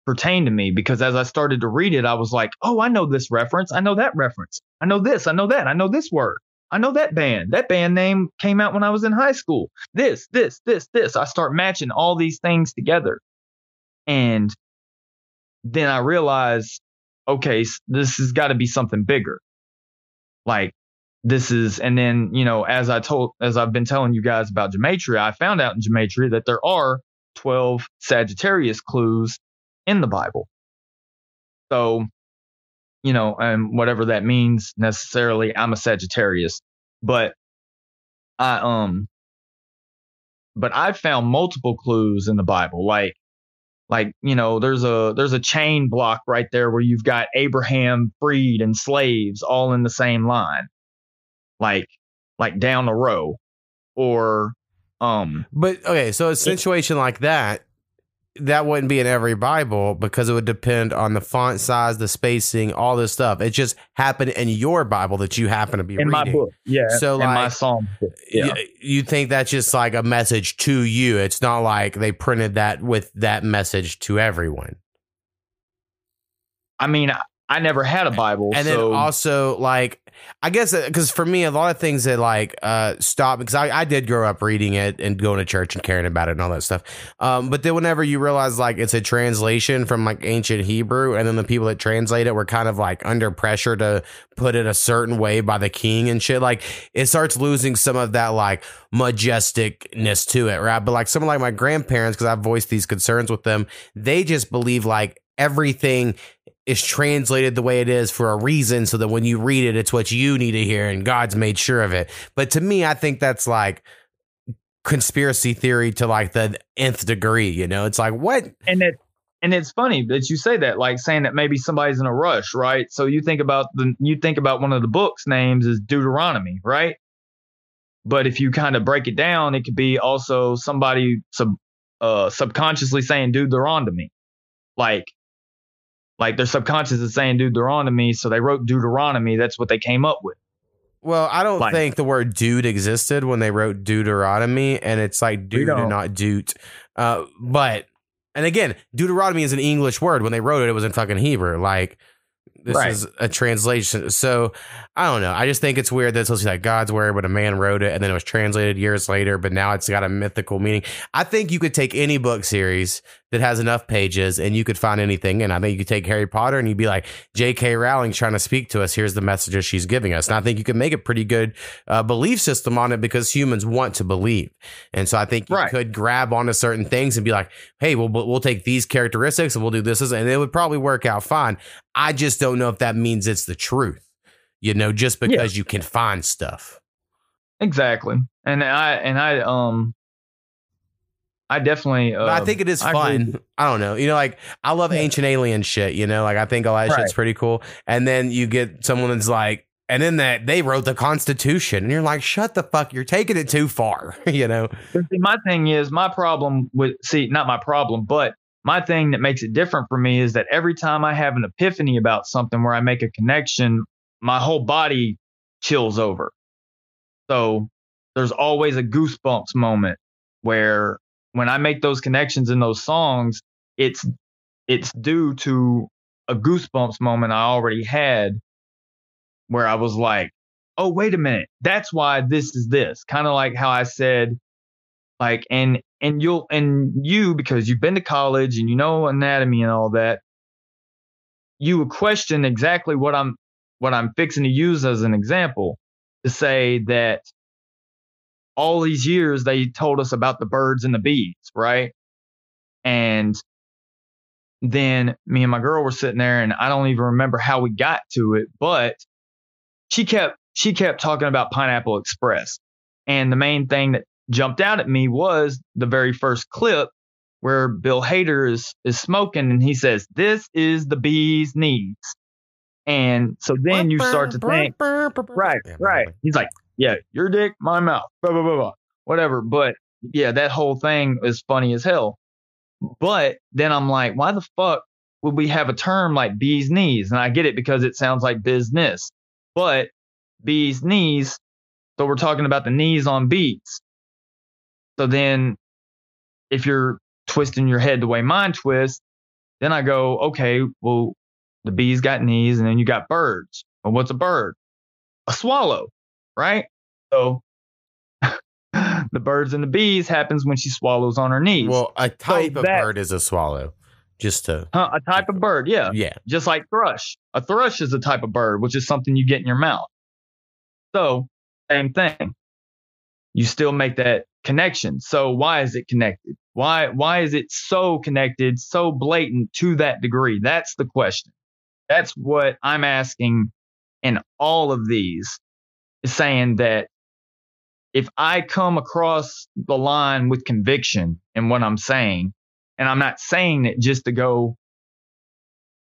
pertained to me. Because as I started to read it, I was like, oh, I know this reference. I know that reference. I know this. I know that. I know this word. I know that band. That band name came out when I was in high school. This, this, this, this. I start matching all these things together. And then I realized okay, this has got to be something bigger. Like this is, and then, you know, as I told, as I've been telling you guys about Gematria, I found out in Gematria that there are 12 Sagittarius clues in the Bible. So, you know, and whatever that means necessarily, I'm a Sagittarius, but I, um, but I've found multiple clues in the Bible. Like like you know there's a there's a chain block right there where you've got abraham freed and slaves all in the same line. Like like down the row or um but okay so a situation it, like that that wouldn't be in every Bible because it would depend on the font size, the spacing, all this stuff. It just happened in your Bible that you happen to be reading. in reading. my book. Yeah. So like my psalm. Yeah. You, you think that's just like a message to you. It's not like they printed that with that message to everyone. I mean, I never had a Bible. And so. then also like I guess because uh, for me a lot of things that like uh stop because I, I did grow up reading it and going to church and caring about it and all that stuff. Um, but then whenever you realize like it's a translation from like ancient Hebrew and then the people that translate it were kind of like under pressure to put it a certain way by the king and shit, like it starts losing some of that like majesticness to it, right? But like someone like my grandparents, because I've voiced these concerns with them, they just believe like everything is translated the way it is for a reason so that when you read it it's what you need to hear and God's made sure of it. But to me I think that's like conspiracy theory to like the nth degree, you know? It's like what? And it and it's funny that you say that like saying that maybe somebody's in a rush, right? So you think about the you think about one of the books names is Deuteronomy, right? But if you kind of break it down, it could be also somebody sub uh subconsciously saying Deuteronomy. Like like their subconscious is saying Deuteronomy, so they wrote Deuteronomy. That's what they came up with. Well, I don't like, think the word dude existed when they wrote Deuteronomy, and it's like dude and not doot. Uh, but and again, Deuteronomy is an English word. When they wrote it, it was in fucking Hebrew. Like this right. is a translation. So I don't know. I just think it's weird that it's supposed to be like God's word, but a man wrote it and then it was translated years later, but now it's got a mythical meaning. I think you could take any book series that has enough pages and you could find anything. And I think you could take Harry Potter and you'd be like, J.K. Rowling trying to speak to us. Here's the messages she's giving us. And I think you can make a pretty good uh, belief system on it because humans want to believe. And so I think you Right. could grab onto certain things and be like, hey, we'll, we'll take these characteristics and we'll do this. And it would probably work out fine. I just don't know if that means it's the truth, you know, just because you can find stuff. Exactly. And I and I um I definitely uh, I think it is I agree. fun. I don't know. You know, like I love Yeah. ancient alien shit, you know, like I think all that Right. shit's pretty cool. And then you get someone that's like, and then that they wrote the Constitution, and you're like, shut the fuck, you're taking it too far, [laughs] you know? See, my thing is my problem with see not my problem, but my thing that makes it different for me is that every time I have an epiphany about something where I make a connection, my whole body chills over. So there's always a goosebumps moment where when I make those connections in those songs, it's it's due to a goosebumps moment I already had where I was like, oh, wait a minute. That's why this is this. Kind of like how I said, like, and, and you'll, and you, because you've been to college and you know anatomy and all that, you would question exactly what I'm, what I'm fixing to use as an example to say that all these years they told us about the birds and the bees, right? And then me and my girl were sitting there and I don't even remember how we got to it, but she kept she kept talking about Pineapple Express. And the main thing that jumped out at me was the very first clip where Bill Hader is is smoking and he says, This is the bee's knees. And so then you start to think, right, right. He's like, yeah, your dick, my mouth, blah, blah, blah, blah, whatever. But yeah, that whole thing is funny as hell. But then I'm like, why the fuck would we have a term like bee's knees? And I get it because it sounds like business, but bee's knees. So we're talking about the knees on bees. So then if you're twisting your head the way mine twists, then I go, okay, well, the bees got knees and then you got birds. Well, what's a bird? A swallow, right? So [laughs] the birds and the bees happens when she swallows on her knees. Well, a type of that- bird is a swallow. Just to, a type of bird, yeah. yeah. Just like thrush. A thrush is a type of bird, which is something you get in your mouth. So, same thing. You still make that connection. So why is it connected? Why why is it so connected, so blatant to that degree? That's the question. That's what I'm asking in all of these is saying that if I come across the line with conviction in what I'm saying, and I'm not saying it just to go,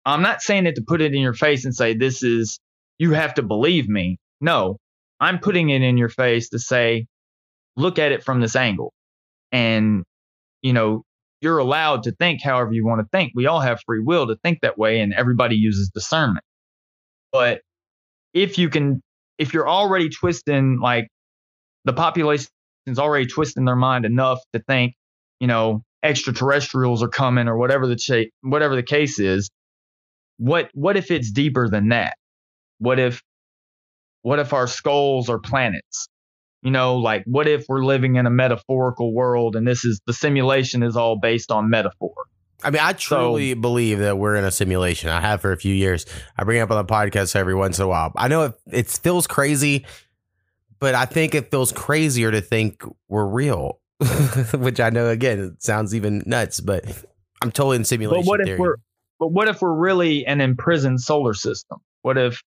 I'm not saying it to put it in your face and say, this is, you have to believe me. No, I'm putting it in your face to say, look at it from this angle. And, you know, you're allowed to think however you want to think. We all have free will to think that way, and everybody uses discernment. But if you can, if you're already twisting, like the population is already twisting their mind enough to think, you know, extraterrestrials are coming or whatever the cha- whatever the case is. What what if it's deeper than that? What if what if our skulls are planets? You know, like what if we're living in a metaphorical world and this is the simulation is all based on metaphor? I mean, I truly believe that we're in a simulation. I have for a few years. I bring it up on the podcast every once in a while. I know it, it feels crazy, but I think it feels crazier to think we're real, [laughs] which I know again it sounds even nuts, but I'm totally in simulation But what if theory. we're but what if we're really an imprisoned solar system? What if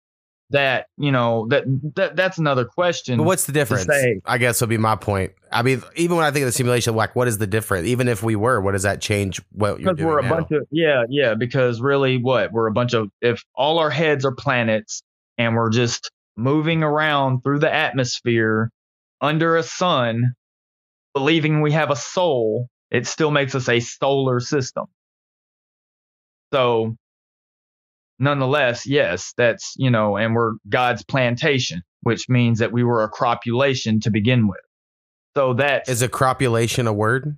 that, you know, that that that's another question. But what's the difference? say- I guess would be my point. I mean, even when I think of the simulation, like, what is the difference? Even if we were, what does that change? What you're because doing we're a now? bunch of yeah yeah because really what we're a bunch of if all our heads are planets and we're just moving around through the atmosphere under a sun believing we have a soul it still makes us a solar system so nonetheless yes that's you know and we're god's plantation which means that we were a cropulation to begin with so that's Is a cropulation a word?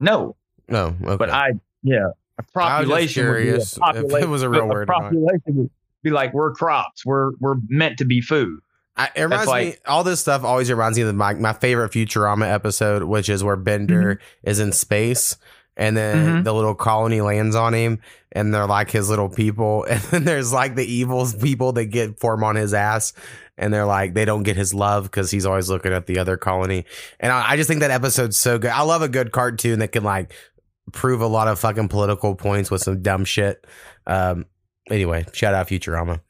no No, okay. but I, yeah, a I was just population. would be a curious if it was a real a word or population would be like we're crops. We're we're meant to be food. I, it reminds me, all this stuff always reminds me of my, my favorite Futurama episode, which is where Bender Mm-hmm. is in space and then Mhm. the little colony lands on him, and they're like his little people, [laughs] and then there's like the evil [laughs] people that get form on his ass, and they're like they don't get his love because he's always looking at the other colony, and I, I just think that episode's so good. I love a good cartoon that can like prove a lot of fucking political points with some dumb shit. Um, anyway, shout out Futurama.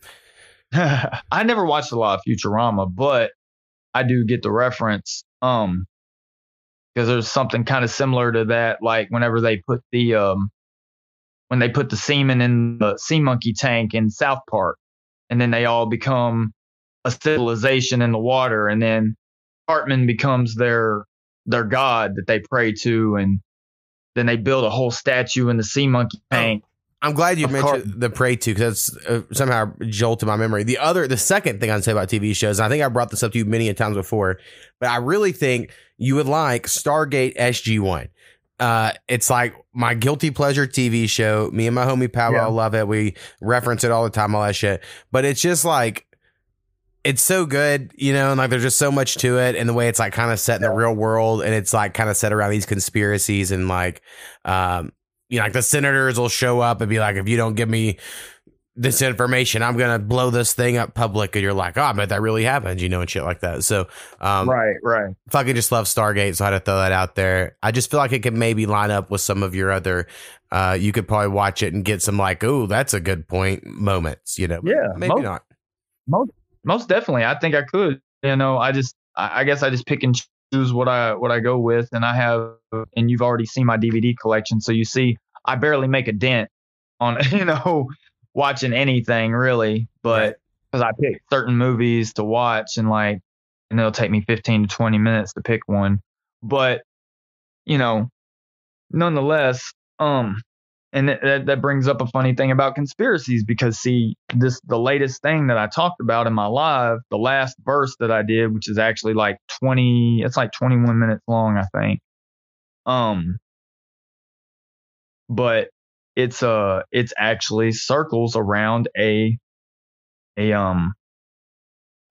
[laughs] I never watched a lot of Futurama, but I do get the reference. Um, because there's something kind of similar to that, like whenever they put the um, when they put the semen in the sea monkey tank in South Park, and then they all become a civilization in the water, and then Cartman becomes their their god that they pray to, and then they build a whole statue in the sea monkey tank. I'm glad you mentioned the pray too, because that's uh, somehow jolted my memory. The other, the second thing I'd say about TV shows, and I think I brought this up to you many a times before, but I really think you would like Stargate SG One. Uh, it's like my guilty pleasure TV show. Me and my homie Powell Yeah. love it. We reference it all the time, all that shit. But it's just like it's so good, you know, and like there's just so much to it, and the way it's like kind of set in the real world, and it's like kind of set around these conspiracies and like, um, you know, like the senators will show up and be like, if you don't give me this information, I'm gonna blow this thing up public, and you're like, oh, I bet that really happened, you know, and shit like that. So, um, right, right. fucking just love Stargate, so I had to throw that out there. I just feel like it could maybe line up with some of your other. Uh, you could probably watch it and get some like, oh, that's a good point moments, you know. Yeah, maybe most- not. most most definitely i think i could you know i just I, I guess i just pick and choose what i what i go with and i have and you've already seen my dvd collection so you see i barely make a dent on [laughs] you know watching anything really but because i pick certain movies to watch and like and it'll take me 15 to 20 minutes to pick one. But you know nonetheless um and that- that, that brings up a funny thing about conspiracies because see this the latest thing that i talked about in my live the last verse that i did which is actually like 20 it's like 21 minutes long i think. Um but it's uh it's actually circles around a a um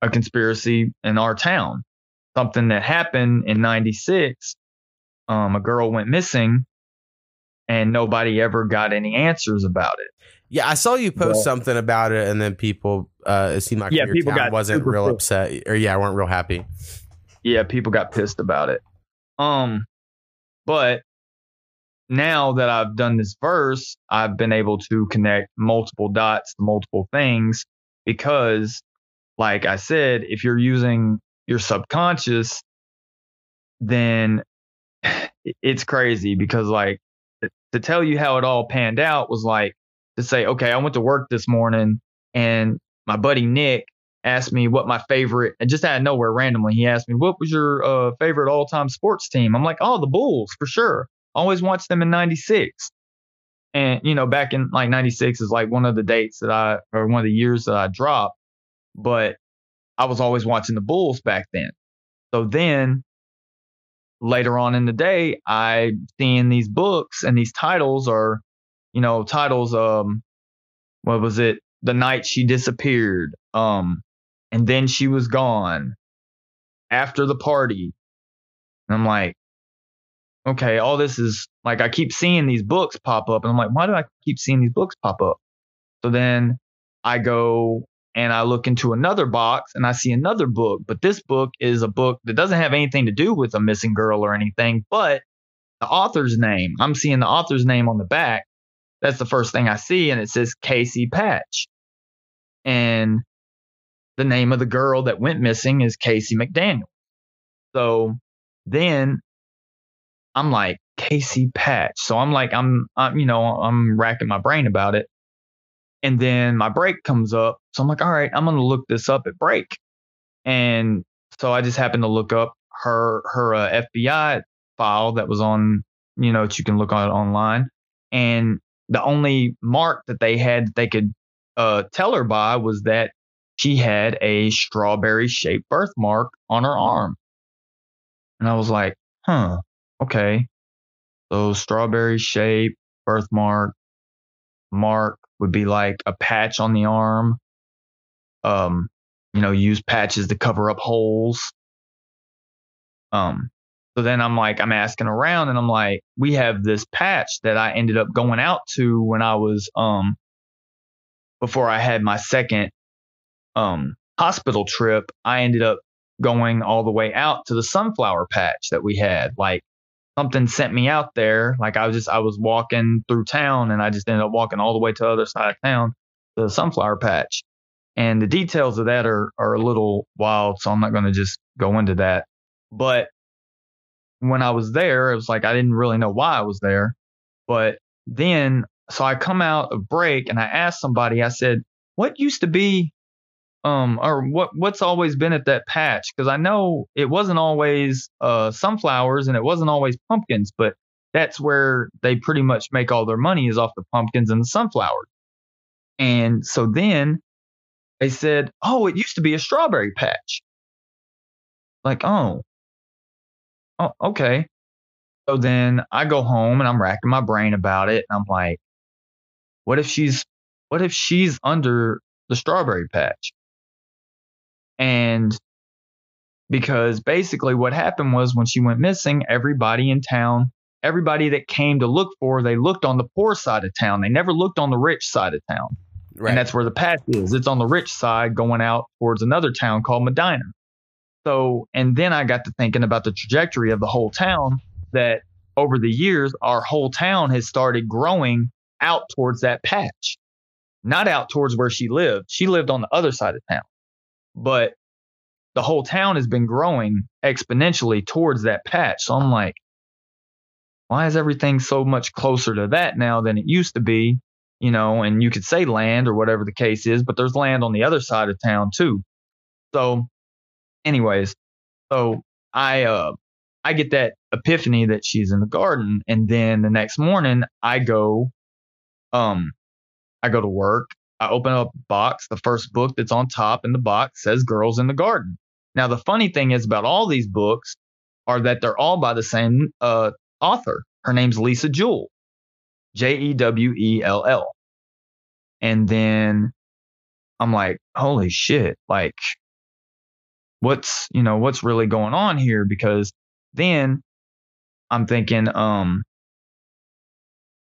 a conspiracy in our town something that happened in 96 um a girl went missing and nobody ever got any answers about it Yeah, I saw you post Well- something about it, and then people, uh, it seemed like Yeah, your people town got wasn't real pissed. upset, or yeah, weren't real happy. yeah, people got pissed about it. Um, but now that I've done this verse, I've been able to connect multiple dots to multiple things because, like I said, if you're using your subconscious, then [sighs] it's crazy because, like, to tell you how it all panned out was like to say, okay, I went to work this morning and my buddy Nick asked me what my favorite, and just out of nowhere, randomly, he asked me, "What was your uh, favorite all-time sports team?" I'm like, "Oh, the Bulls for sure. Always watched them in '96." And you know, back in like '96 is like one of the dates that I, or one of the years that I dropped, but I was always watching the Bulls back then. So then, later on in the day, I seeing these books and these titles are, you know, titles. Um, what was it? The night she disappeared. Um, and then she was gone after the party. And I'm like, okay, all this is like I keep seeing these books pop up, and I'm like, why do I keep seeing these books pop up? So then I go and I look into another box and I see another book, but this book is a book that doesn't have anything to do with a missing girl or anything, but the author's name. I'm seeing the author's name on the back. That's the first thing I see, and it says Casey Patch. And the name of the girl that went missing is Casey McDaniel. So then I'm like, Casey Patch. So I'm like, I'm, I'm, you know, I'm racking my brain about it. And then my break comes up. So I'm like, all right, I'm going to look this up at break. And so I just happened to look up her, her uh, FBI file that was on, you know, that you can look on online. And the only mark that they had that they could uh, tell her by was that she had a strawberry shaped birthmark on her arm. And I was like, huh, okay. So strawberry shape, birthmark, mark would be like a patch on the arm. Um, you know, use patches to cover up holes. Um, So then I'm like, I'm asking around and I'm like, we have this patch that I ended up going out to when I was, um, before I had my second, um, hospital trip. I ended up going all the way out to the sunflower patch that we had. Like something sent me out there. Like I was just, I was walking through town and I just ended up walking all the way to the other side of town to the sunflower patch. And the details of that are, are a little wild. So I'm not going to just go into that. But when I was there, it was like I didn't really know why I was there. But then, so I come out of break and I asked somebody, I said, what used to be, um, or what, what's always been at that patch? Cause I know it wasn't always, uh, sunflowers and it wasn't always pumpkins, but that's where they pretty much make all their money is off the pumpkins and the sunflowers. And so then they said, oh, it used to be a strawberry patch. Like, oh, oh, okay. So then I go home and I'm racking my brain about it. And I'm like, what if she's, what if she's under the strawberry patch? And because basically what happened was when she went missing, everybody in town, everybody that came to look for, her, they looked on the poor side of town. They never looked on the rich side of town. Right. And that's where the patch is. It's on the rich side going out towards another town called Medina. So, and then I got to thinking about the trajectory of the whole town that over the years, our whole town has started growing out towards that patch, not out towards where she lived. She lived on the other side of town, but the whole town has been growing exponentially towards that patch. So I'm like, why is everything so much closer to that now than it used to be? You know, and you could say land or whatever the case is, but there's land on the other side of town too. So anyways, so I uh I get that epiphany that she's in the garden, and then the next morning I go, um, I go to work. I open up a box. The first book that's on top in the box says "Girls in the Garden." Now the funny thing is about all these books are that they're all by the same uh, author. Her name's Lisa Jewell, J E W E L L. And then I'm like, holy shit! Like what's you know what's really going on here because then i'm thinking um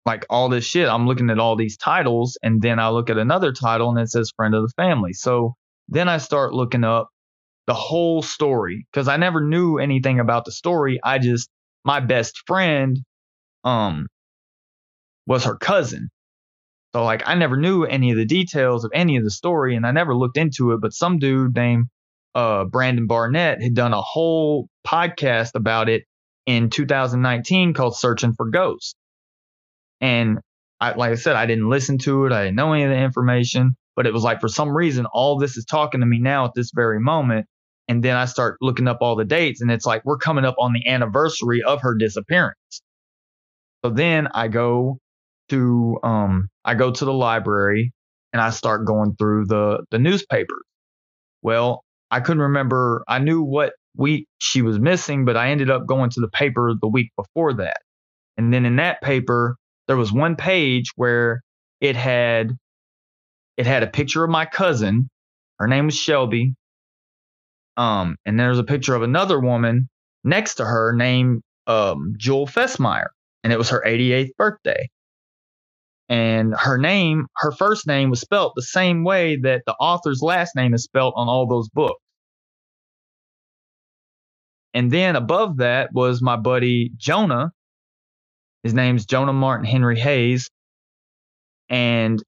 like all this shit i'm looking at all these titles and then i look at another title and it says friend of the family. So then i start looking up the whole story because i never knew anything about the story. I just my best friend um was her cousin. So like i never knew any of the details of any of the story and i never looked into it but some dude named uh, Brandon Barnett had done a whole podcast about it in 2019 called Searching for Ghosts. And I, like I said, I didn't listen to it. I didn't know any of the information, but it was like for some reason, all this is talking to me now at this very moment. And then I start looking up all the dates and it's like, we're coming up on the anniversary of her disappearance. So then I go to, um, I go to the library and I start going through the, the newspapers. Well, I couldn't remember. I knew what week she was missing, but I ended up going to the paper the week before that. And then in that paper, there was one page where it had it had a picture of my cousin. Her name was Shelby. Um, and there's a picture of another woman next to her named um, Jewel Fessmeyer, and it was her 88th birthday and her name, her first name was spelt the same way that the author's last name is spelt on all those books. And then above that was my buddy Jonah. His name's Jonah Martin Henry Hayes. And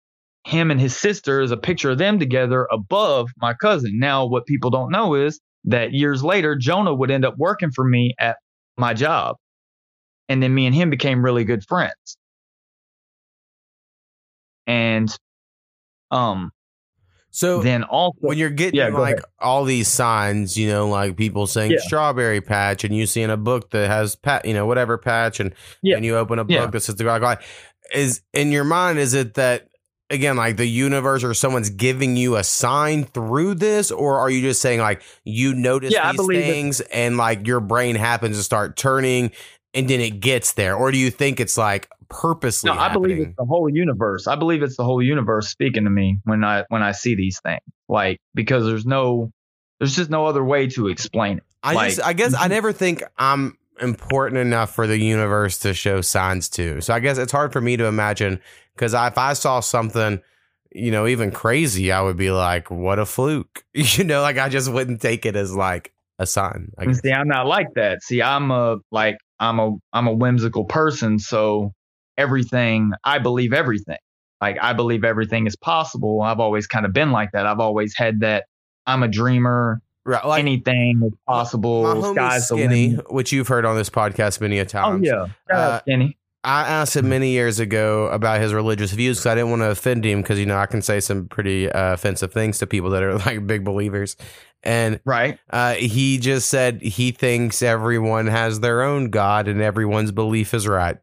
him and his sister is a picture of them together above my cousin. Now, what people don't know is that years later, Jonah would end up working for me at my job. And then me and him became really good friends and um so then also when you're getting yeah, like ahead. all these signs, you know, like people saying yeah. strawberry patch, and you see in a book that has pat, you know, whatever patch, and yeah. and you open a book that says the God is in your mind. Is it that again, like the universe or someone's giving you a sign through this, or are you just saying like you notice these things and like your brain happens to start turning and then it gets there, or do you think it's like purposely. No, I believe it's the whole universe. I believe it's the whole universe speaking to me when I when I see these things. Like because there's no there's just no other way to explain it. I like, just I guess I [laughs] never think I'm important enough for the universe to show signs to. So I guess it's hard for me to imagine because if I saw something, you know, even crazy, I would be like, "What a fluke," [laughs] you know, like I just wouldn't take it as like a sign. See, I'm not like that. See, I'm a like I'm a I'm a whimsical person, so everything I believe everything. Like I believe everything is possible. I've always kind of been like that. I've always had that. I'm a dreamer. Right, like Anything is possible. my homie Skinny, which you've heard on this podcast many a Oh yeah, Uh, Skinny. I asked him many years ago about his religious views because I didn't want to offend him because you know I can say some pretty uh, offensive things to people that are like big believers, and Right. uh, he just said he thinks everyone has their own god and everyone's belief is right,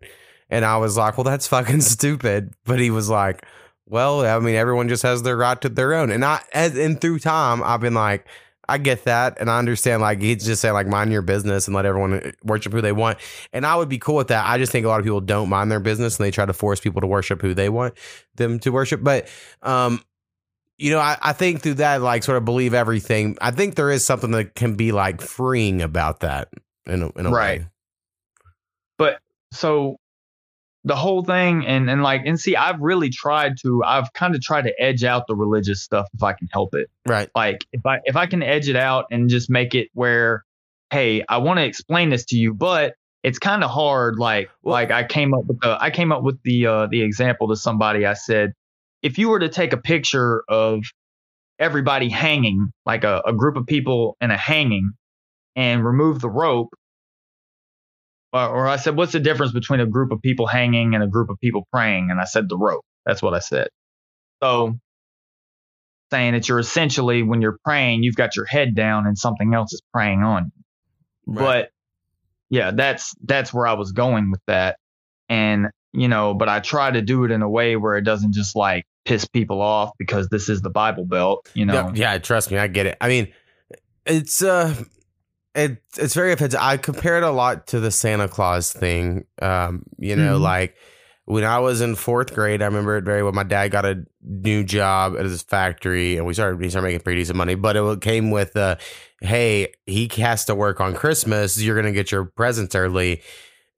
and I was like, well, that's fucking [laughs] stupid. But he was like, well, I mean, everyone just has their right to their own, and I as, and through time I've been like. I get that, and I understand. Like he's just saying, like mind your business and let everyone worship who they want. And I would be cool with that. I just think a lot of people don't mind their business and they try to force people to worship who they want them to worship. But, um, you know, I, I think through that, like, sort of believe everything. I think there is something that can be like freeing about that in a, in a Right. way. But so the whole thing and and like and see, I've really tried to I've kind of tried to edge out the religious stuff if I can help it. Right. like if i if i can edge it out and just make it where hey i want to explain this to you but it's kind of hard like Well- like i came up with the i came up with the uh the example to somebody i said if you were to take a picture of everybody hanging like a, a group of people in a hanging and remove the rope or, or i said what's the difference between a group of people hanging and a group of people praying? And i said the rope. That's what i said. So saying that you're essentially when you're praying you've got your head down and something else is praying on you. Right. but yeah that's that's where i was going with that. And you know but i try to do it in a way where it doesn't just like piss people off because this is the bible belt you know Yeah, yeah, trust me, I get it. I mean, it's uh it it's very offensive. I compare it a lot to the Santa Claus thing. Um, you know, Mhm. like when I was in fourth grade, I remember it very well. My dad got a new job at his factory, and we started he started making pretty decent money. But it came with, uh, "Hey, he has to work on Christmas. You're gonna get your presents early."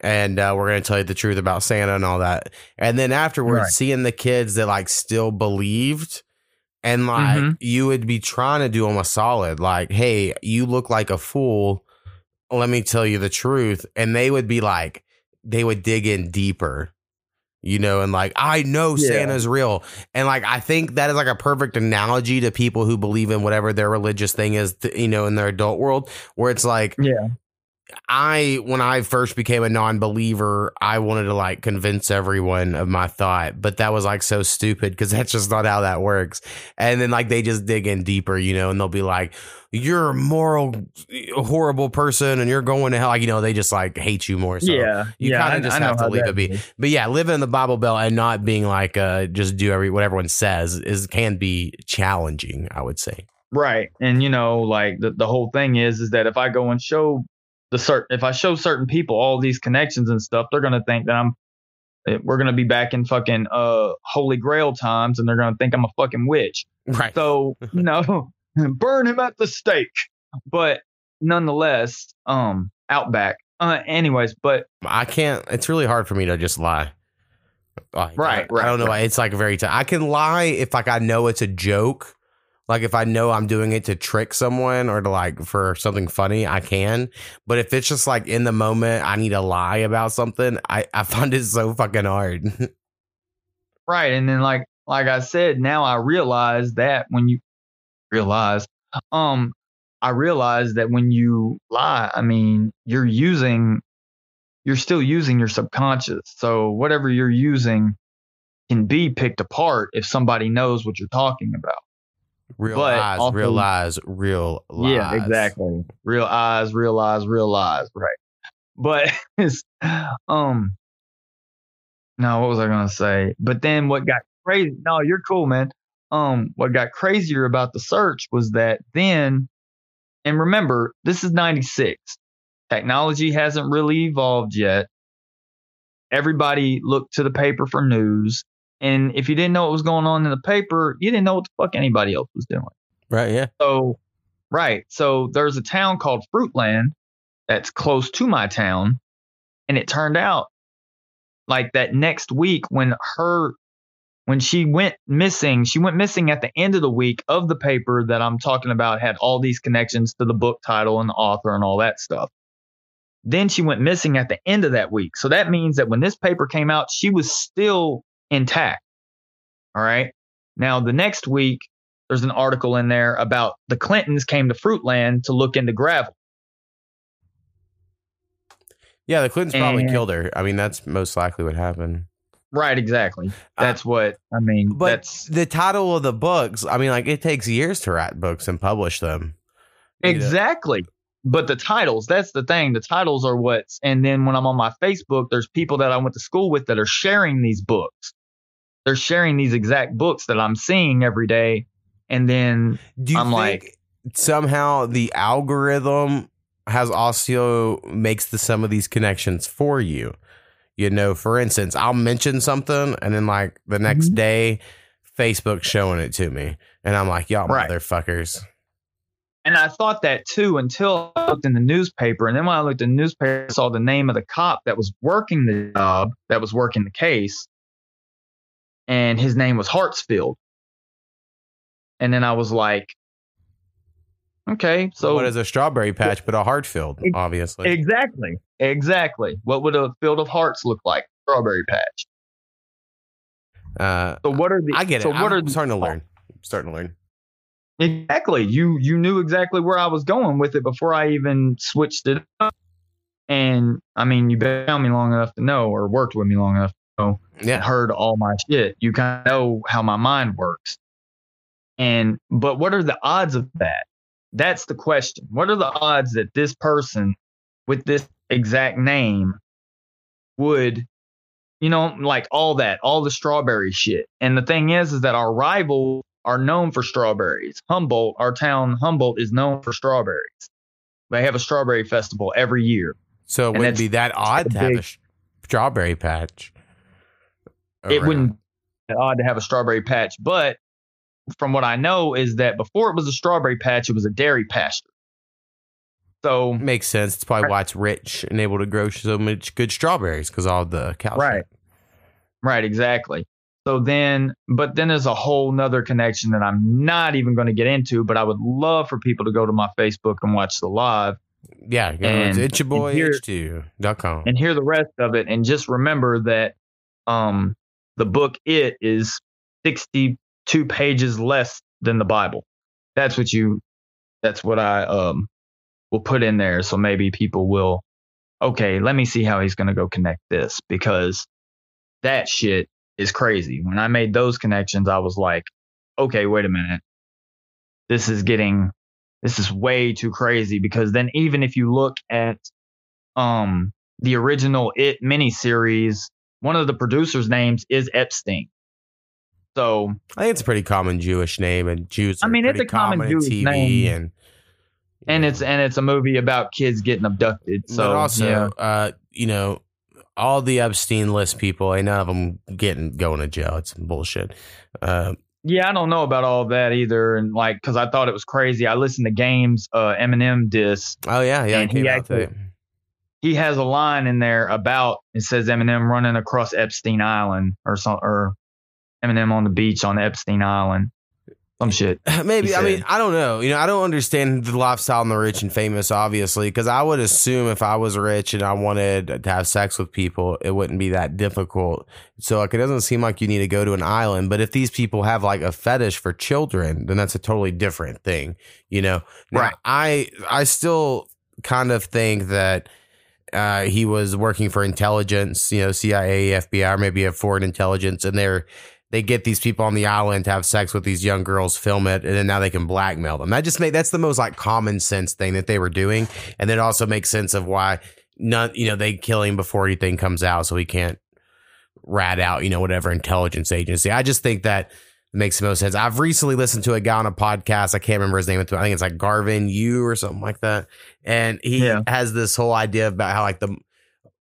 And uh, we're gonna tell you the truth about Santa and all that. And then afterwards, Right. seeing the kids that like still believed, and like Mhm. you would be trying to do them a solid, like, "Hey, you look like a fool. Let me tell you the truth." And they would be like, they would dig in deeper you know, and like I know Yeah. Santa's real, and like I think that is like a perfect analogy to people who believe in whatever their religious thing is, you know, in their adult world, where it's like yeah I, when I first became a non-believer, I wanted to like convince everyone of my thought, but that was like so stupid because that's just not how that works. And then like they just dig in deeper, you know, and they'll be like, "You're a moral, horrible person, and you're going to hell." Like you know, they just like hate you more. So yeah you yeah, kinda just I have to leave it be. But yeah, living in the Bible Belt and not being like uh just do every what everyone says is can be challenging, I would say. Right. And you know, like the, the whole thing is is that if I go and show the certain if I show certain people all these connections and stuff, they're gonna think that I'm eh, we're gonna be back in fucking uh holy grail times and they're gonna think I'm a fucking witch. Right. So, you [laughs] know, [laughs] burn him at the stake. But nonetheless, um, outback. Uh anyways, but I can't it's really hard for me to just lie. Like, Right, I, right, I don't know. right. It's like very t- I can lie if like I know it's a joke. Like if I know I'm doing it to trick someone or to like for something funny, I can. But if it's just like in the moment I need to lie about something, I, I find it so fucking hard. [laughs] Right. And then like like I said, now I realize that when you realize, um, I realize that when you lie, I mean, you're using you're still using your subconscious. So whatever you're using can be picked apart if somebody knows what you're talking about. Real But lies, also- real lies, real lies. Yeah, exactly. Real eyes, real eyes, real eyes. Right. But [laughs] um, no, what was I gonna say? But then what got crazy? No, you're cool, man. Um, what got crazier about the search was that then, and remember, this is '96. Technology hasn't really evolved yet. Everybody looked to the paper for news, and if you didn't know what was going on in the paper, you didn't know what the fuck anybody else was doing. Right, yeah. So, right. So there's a town called Fruitland that's close to my town. And it turned out like that next week when her when she went missing, she went missing at the end of the week of the paper that I'm talking about had all these connections to the book title and the author and all that stuff. Then she went missing at the end of that week. So that means that when this paper came out, she was still intact. All right. Now, the next week, there's an article in there about the Clintons came to Fruitland to look into gravel. Yeah, the Clintons probably killed her. I mean, that's most likely what happened. Right, exactly. That's what I mean. Uh, But that's the title of the books, I mean, like it takes years to write books and publish them. You know? exactly. But the titles, that's the thing. The titles are what's, and then when I'm on my Facebook, there's people that I went to school with that are sharing these books. They're sharing these exact books that I'm seeing every day. And then Do you I'm like- somehow the algorithm has also makes the some of these connections for you? You know, for instance, I'll mention something and then like the next Mhm. day, Facebook showing it to me, and I'm like, y'all Right. motherfuckers. And I thought that too until I looked in the newspaper. And then when I looked in the newspaper, I saw the name of the cop that was working the job, that was working the case. And his name was Hartsfield. And then I was like, okay, So what is a strawberry patch but a Hartfield? Ex- Obviously, exactly, exactly. What would a field of hearts look like? Strawberry patch. uh, So what are the? I get it. So what I'm are the- starting to learn. I'm starting to learn. Exactly. You you knew exactly where I was going with it before I even switched it up. And I mean, you've been around me long enough to know, or worked with me long enough know, Yeah, heard all my shit. You kind of know how my mind works. And but what are the odds of that? That's the question. What are the odds that this person with this exact name would, you know, like all that, all the strawberry shit. And the thing is, is that our rivals are known for strawberries. Humboldt, our town, Humboldt, is known for strawberries. They have a strawberry festival every year. so it and wouldn't be that odd to have a strawberry patch. It wouldn't be odd to have a strawberry patch, but from what I know is that before it was a strawberry patch, it was a dairy pasture. So Makes sense. It's probably why it's rich and able to grow so much good strawberries because all the calcium. Right. Right, exactly. So then, but then there's a whole nother connection that I'm not even going to get into, but I would love for people to go to my Facebook and watch the live Yeah. And- it's your boy and here- H2.com. and hear the rest of it. And just remember that um, the book It is 62 pages less than the Bible. That's what you, that's what I um, will put in there. So maybe people will, okay, let me see how he's going to go connect this because that shit is crazy. When I made those connections, I was like, okay, wait a minute. This is getting, this is way too crazy because then even if you look at um the original It miniseries, one of the producers' names is Epstein. So I think it's a pretty common Jewish name, and Jews. I mean, it's a common in Jewish TV, name. and and it's and it's a movie about kids getting abducted. So but also, yeah. uh, you know, all the Epstein list people, ain't none of them getting going to jail. It's bullshit. Uh, Yeah, I don't know about all that either, and like, cause I thought it was crazy. I listened to Games uh, Eminem diss. oh yeah, yeah. And he actually-. He has a line in there about it says Eminem running across Epstein Island or some or Eminem on the beach on Epstein Island, some shit. [laughs] Maybe I mean. I don't know. You know, I don't understand the lifestyle and the rich and famous, obviously, because I would assume if I was rich and I wanted to have sex with people, it wouldn't be that difficult. So like, it doesn't seem like you need to go to an island. But if these people have like a fetish for children, then that's a totally different thing. You know, now, Right. I I still kind of think that. Uh, he was working for intelligence, you know, CIA, FBI, or maybe a foreign intelligence, and they're they get these people on the island to have sex with these young girls, film it, and then now they can blackmail them. That just make that's the most like common sense thing that they were doing, and it also makes sense of why none, you know, they kill him before anything comes out, so he can't rat out, you know, whatever intelligence agency. I just think that makes the most sense. I've recently listened to a guy on a podcast. I can't remember his name. I think it's like Garvin U or something like that, and he Yeah. has this whole idea about how like the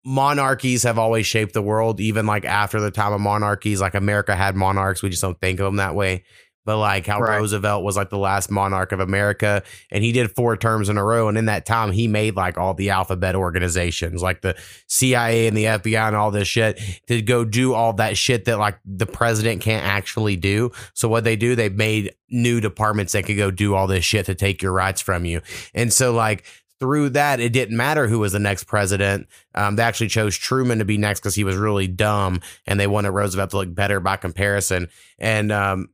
monarchies have always shaped the world, even like after the time of monarchies. Like America had monarchs, we just don't think of them that way. But like how Right. Roosevelt was like the last monarch of America and he did four terms in a row. And in that time, he made like all the alphabet organizations, like the CIA and the FBI and all this shit to go do all that shit that like the president can't actually do. So what they do, they made new departments that could go do all this shit to take your rights from you. And so like through that, it didn't matter who was the next president. Um, they actually chose Truman to be next because he was really dumb, and they wanted Roosevelt to look better by comparison. And um,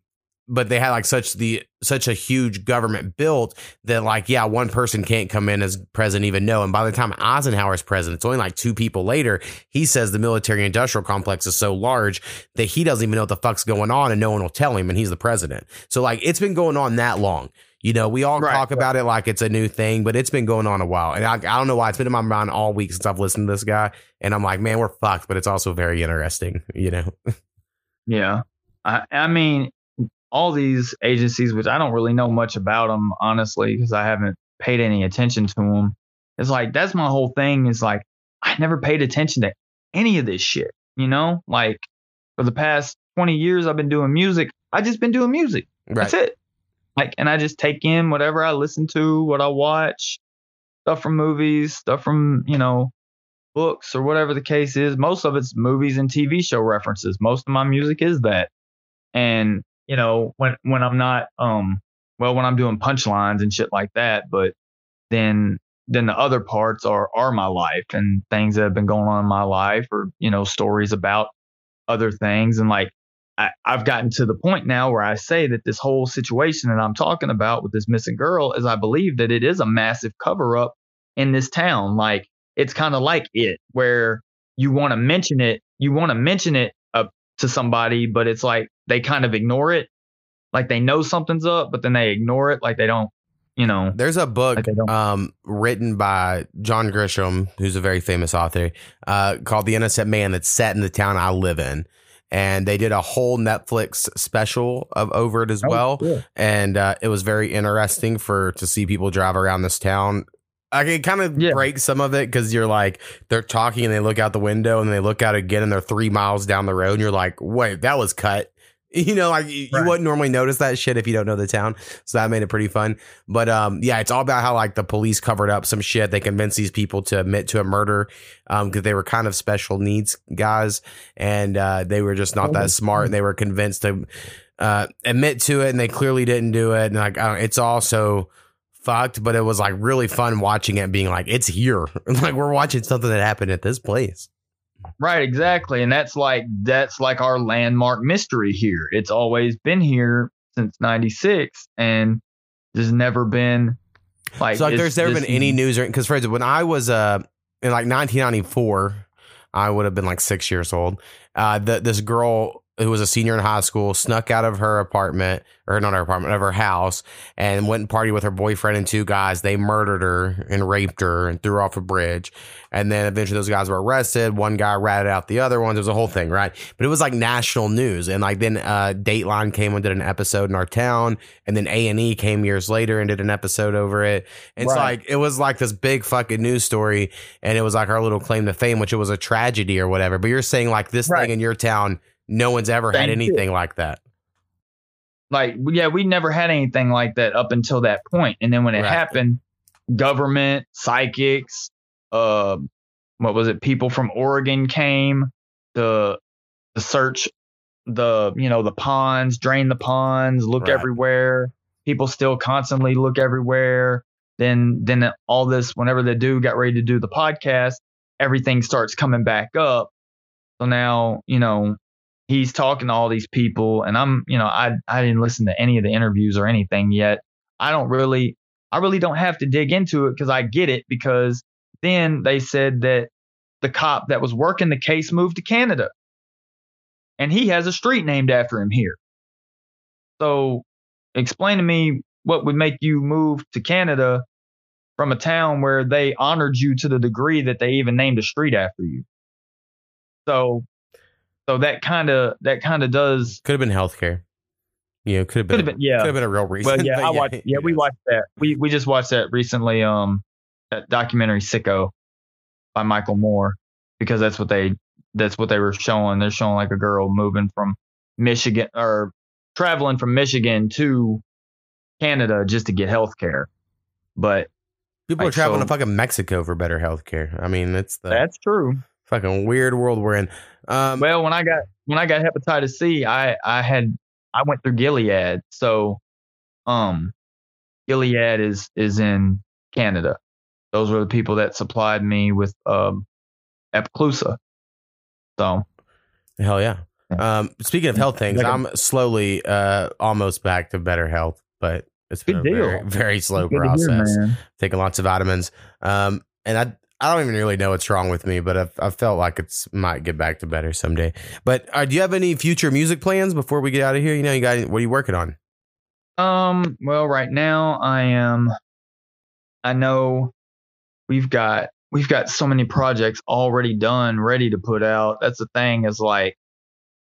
but they had like such the such a huge government built that like yeah, one person can't come in as president even know. And by the time Eisenhower's president, it's only like two people later. He says the military industrial complex is so large that he doesn't even know what the fuck's going on, and no one will tell him, and he's the president. So like it's been going on that long. You know, we all Right, talk right. about it like it's a new thing, but it's been going on a while. And I, I don't know why it's been in my mind all week since I've listened to this guy. And I'm like, man, we're fucked, but it's also very interesting, you know? [laughs] Yeah. I, I mean, all these agencies, which I don't really know much about them, honestly, because I haven't paid any attention to them. It's like, that's my whole thing is like, I never paid attention to any of this shit, you know? Like, for the past 20 years, I've been doing music. I just been doing music. Right. That's it. Like, and I just take in whatever I listen to, what I watch, stuff from movies, stuff from, you know, books or whatever the case is. Most of it's movies and TV show references. Most of my music is that. And, you know, when when I'm not um well, when I'm doing punchlines and shit like that, but then then the other parts are are my life and things that have been going on in my life or, you know, stories about other things and like I, I've gotten to the point now where I say that this whole situation that I'm talking about with this missing girl is I believe that it is a massive cover up in this town. Like it's kind of like it, where you want to mention it, you want to mention it to somebody, but it's like they kind of ignore it. Like they know something's up, but then they ignore it. Like they don't, you know. There's a book Like um, written by John Grisham, who's a very famous author, uh, called The Innocent Man that's set in the town I live in. And they did a whole Netflix special of over it as well. and uh, it was very interesting for to see people drive around this town. Like it kind of Yeah. breaks some of it because you're like they're talking and they look out the window and they look out again and they're three miles down the road and you're like, wait, that was cut. [laughs] You know, like you, you wouldn't normally notice that shit if you don't know the town. So that made it pretty fun. But um, yeah, it's all about how like the police covered up some shit. They convinced these people to admit to a murder um because they were kind of special needs guys and uh, they were just not that smart and they were convinced to uh, admit to it and they clearly didn't do it and like I it's also fucked but it was like really fun watching it and being like it's here [laughs] like we're watching something that happened at this place Right, exactly. And that's like that's like our landmark mystery here. It's always been here since 96 and there's never been like so like there's never been any news or because for when i was uh in like 1994 i would have been like six years old uh the, this girl who was a senior in high school snuck out of her apartment or not her apartment of her house and went and partied with her boyfriend and two guys. They murdered her and raped her and threw her off a bridge. And then eventually those guys were arrested. One guy ratted out the other ones. It was a whole thing right? But it was like national news. And like then uh dateline came and did an episode in our town. And then a&e came years later and did an episode over it. It's Right. like it was like this big fucking news story. And it was like our little claim to fame which it was a tragedy or whatever. But you're saying like this Right. thing in your town no one's ever had Thank you. anything like that like yeah, we never had anything like that up until that point. And then when it Right. happened, government, psychics, uh what was it, people from Oregon came to to search the you know the ponds, drain the ponds, look Right. everywhere. People still constantly look everywhere. Then then all this whenever the dude got ready to do the podcast, everything starts coming back up. So now, you know, he's talking to all these people and I'm, you know, I I didn't listen to any of the interviews or anything yet. I don't really I really don't have to dig into it cuz I get it because then they said that the cop that was working the case moved to Canada. And he has a street named after him here. So explain to me what would make you move to Canada from a town where they honored you to the degree that they even named a street after you. So so that kind of that kind of does could have been healthcare you know could have been, could have been yeah could have been a real reason well, [laughs] yeah, I watched. Yeah, we watched that. We we just watched that recently. Um, that documentary "Sicko" by Michael Moore because that's what they that's what they were showing. They're showing like a girl moving from Michigan or traveling from Michigan to Canada just to get health care. But People are traveling so- to fucking Mexico for better health care. I mean, it's the that's true. Fucking weird world we're in. Um, Well, when I got when I got hepatitis C, I I had I went through Gilead. So, um, Gilead is is in Canada. Those were the people that supplied me with um, Epclusa. So hell yeah. Um, speaking of health things, I'm slowly uh, almost back to better health, but it's been a very, very slow to hear, process. Taking lots of vitamins. Um, and I I don't even really know what's wrong with me, but I've, I felt like it's might get back to better someday. But uh, do you have any future music plans before we get out of here? You know, you got what are you working on? Um, well, right now I am I know we've got we've got so many projects already done, ready to put out. That's the thing is like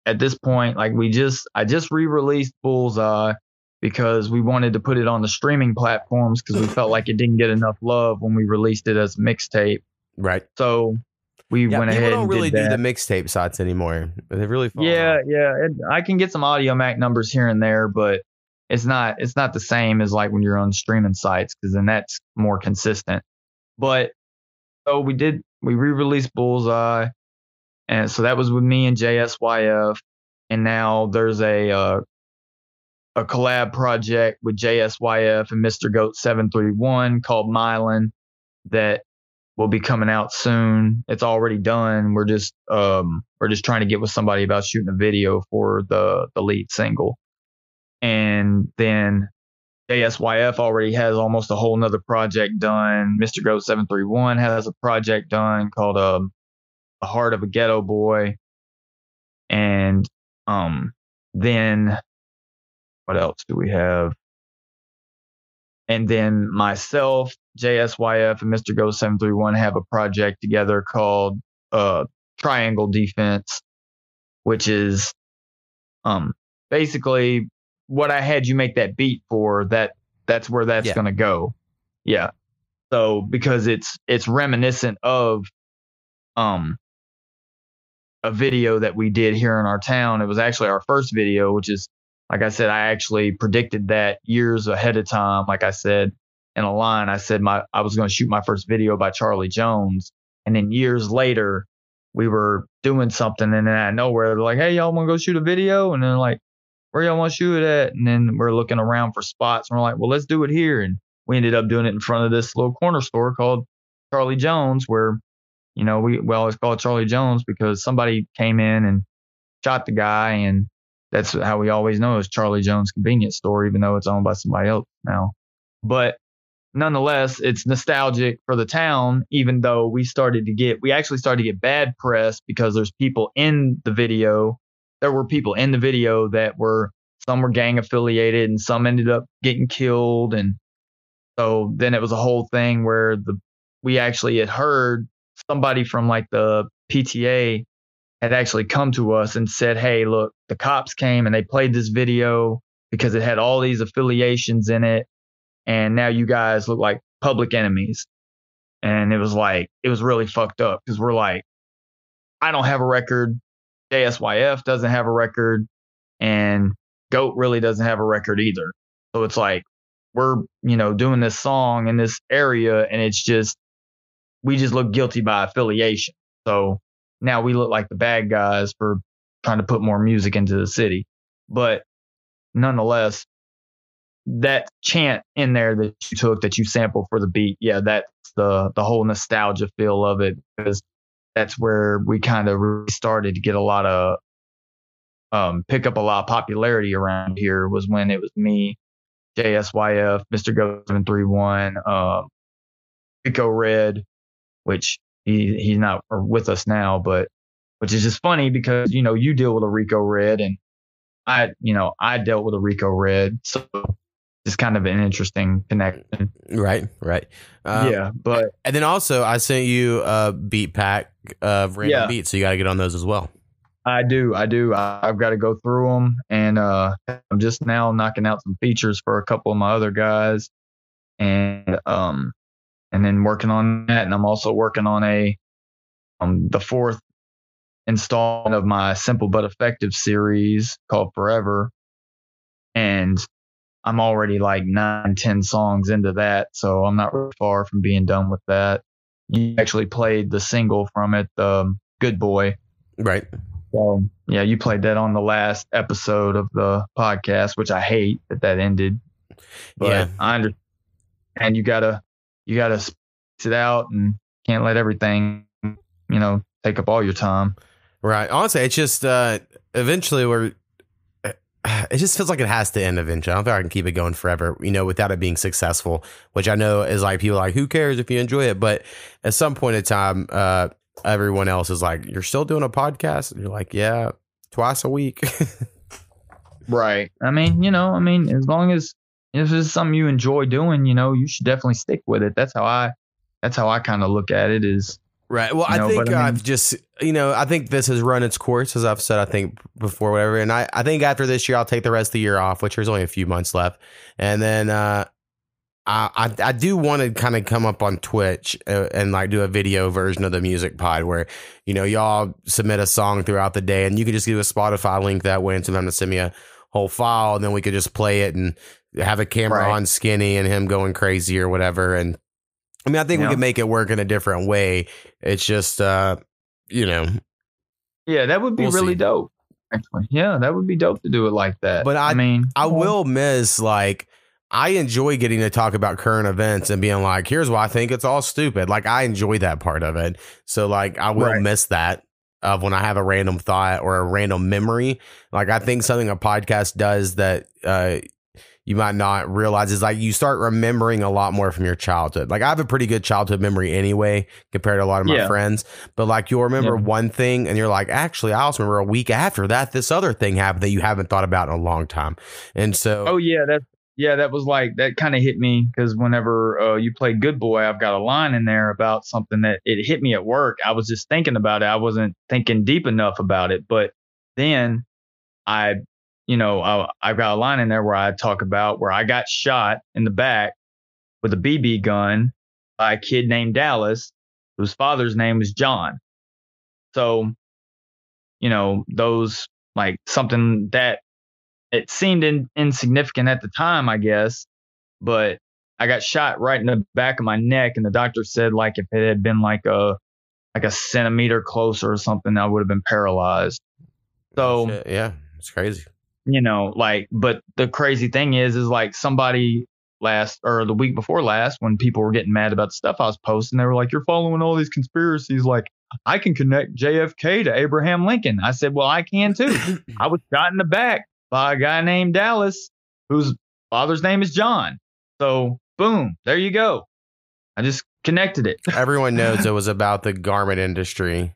at this point, like we just I just re-released Bullseye because we wanted to put it on the streaming platforms because we [laughs] felt like it didn't get enough love when we released it as a mixtape. Right. So we Yeah, went people ahead don't and really do the mixtape sites anymore. They've really Yeah, off. yeah. It, I can get some Audiomack numbers here and there, but it's not it's not the same as like when you're on streaming sites because then that's more consistent. But so we did we re-released Bullseye, and so that was with me and JSYF, and now there's a uh, a collab project with JSYF and Mr. Goat Seven Three One called Mylan that will be coming out soon. It's already done. We're just um we're just trying to get with somebody about shooting a video for the the lead single. And then JSYF already has almost a whole nother project done. Mr. Goat 731 has a project done called um The Heart of a Ghetto Boy. And um then what else do we have? And then myself, JSYF, and Mr. Goat 731 have a project together called uh, Triangle Defense, which is um, basically what I had you make that beat for. That that's where that's Yeah. gonna go. Yeah. So because it's it's reminiscent of um a video that we did here in our town. It was actually our first video, which is like I said, I actually predicted that years ahead of time. Like I said in a line, I said my I was going to shoot my first video by Charlie Jones, and then years later, we were doing something, and then out of nowhere, they're like, "Hey, y'all want to go shoot a video?" And then like, "Where y'all want to shoot it at?" And then we're looking around for spots, and we're like, "Well, let's do it here." And we ended up doing it in front of this little corner store called Charlie Jones, where you know we we always call it Charlie Jones because somebody came in and shot the guy, and that's how we always know it's Charlie Jones convenience store, even though it's owned by somebody else now. But nonetheless, it's nostalgic for the town, even though we started to get, we actually started to get bad press because there's people in the video. There were people in the video that were, some were gang affiliated and some ended up getting killed. And so then it was a whole thing where the, we actually had heard somebody from like the PTA had actually come to us and said, Hey, look, the cops came and they played this video because it had all these affiliations in it. And now you guys look like public enemies. And it was like, it was really fucked up because we're like, I don't have a record. JSYF doesn't have a record. And GOAT really doesn't have a record either. So it's like, we're, you know, doing this song in this area and it's just, we just look guilty by affiliation. So now we look like the bad guys for trying to put more music into the city. But nonetheless, that chant in there that you took that you sampled for the beat, yeah, that's the the whole nostalgia feel of it because that's where we kind of started to get a lot of um pick up a lot of popularity around here was when it was me, JSYF, Mr. Goat 731, um Rico Red, which he he's not with us now, but which is just funny because you know you deal with a Rico Red and I you know I dealt with a Rico Red, so it's kind of an interesting connection. Right, right. Um, yeah, but And then also, I sent you a beat pack of random Yeah. beats, so you got to get on those as well. I do, I do. I, I've got to go through them, and uh, I'm just now knocking out some features for a couple of my other guys, and um, and then working on that, and I'm also working on a um the fourth installment of my simple but effective series called Forever, and I'm already like nine, ten songs into that, so I'm not really far from being done with that. You actually played the single from it, um, "Good Boy." Right. So yeah, you played that on the last episode of the podcast, which I hate that that ended. But Yeah. I understand. And you gotta you gotta space it out and can't let everything you know take up all your time. Right. Honestly, it's just uh eventually we're [sighs] it just feels like it has to end eventually. I don't think I can keep it going forever, you know, without it being successful, which I know is like people are like, who cares if you enjoy it? But at some point in time, uh everyone else is like, You're still doing a podcast? And you're like, Yeah, twice a week. [laughs] Right. I mean, you know, I mean, as long as if it's something you enjoy doing, you know, you should definitely stick with it. That's how I that's how I kind of look at it is Right. Well, You I think I mean- I've just, you know, I think this has run its course, as I've said, I think before, whatever. And I, I think after this year, I'll take the rest of the year off, which there's only a few months left. And then, uh, I, I, I do want to kind of come up on Twitch uh, and like do a video version of the music pod where, you know, y'all submit a song throughout the day and you can just give a Spotify link that way and sometimes send me a whole file and then we could just play it and have a camera Right. on skinny and him going crazy or whatever. And I mean, I think we Yeah. could make it work in a different way. It's just, uh, you know, Yeah, that would be We'll really see. dope. Actually. Yeah, that would be dope to do it like that. But I- mean, I know, will miss like I enjoy getting to talk about current events and being like, here's why I think it's all stupid. Like I enjoy that part of it. So like I will Right. miss that of when I have a random thought or a random memory. Like I think something a podcast does that uh you might not realize is like you start remembering a lot more from your childhood. Like I have a pretty good childhood memory anyway compared to a lot of my Yeah. friends. But like you'll remember Yeah. one thing and you're like, actually, I also remember a week after that, this other thing happened that you haven't thought about in a long time. And so Oh yeah, that yeah, that was like that kind of hit me because whenever uh, you play Good Boy, I've got a line in there about something that it hit me at work. I was just thinking about it. I wasn't thinking deep enough about it, but then I, you know, I, I've got a line in there where I talk about where I got shot in the back with a BB gun by a kid named Dallas, whose father's name was John. So, you know, those like something that it seemed in, insignificant at the time, I guess, but I got shot right in the back of my neck, and the doctor said like if it had been like a like a centimeter closer or something, I would have been paralyzed. Oh, so Shit, yeah, it's crazy. You know, like, but the crazy thing is, is like somebody last or the week before last, when people were getting mad about the stuff I was posting, they were like, "You're following all these conspiracies." Like, I can connect JFK to Abraham Lincoln. I said, "Well, I can too." [coughs] I was shot in the back by a guy named Dallas, whose father's name is John. So, boom, there you go. I just connected it. [laughs] Everyone knows it [laughs] was about the garment industry.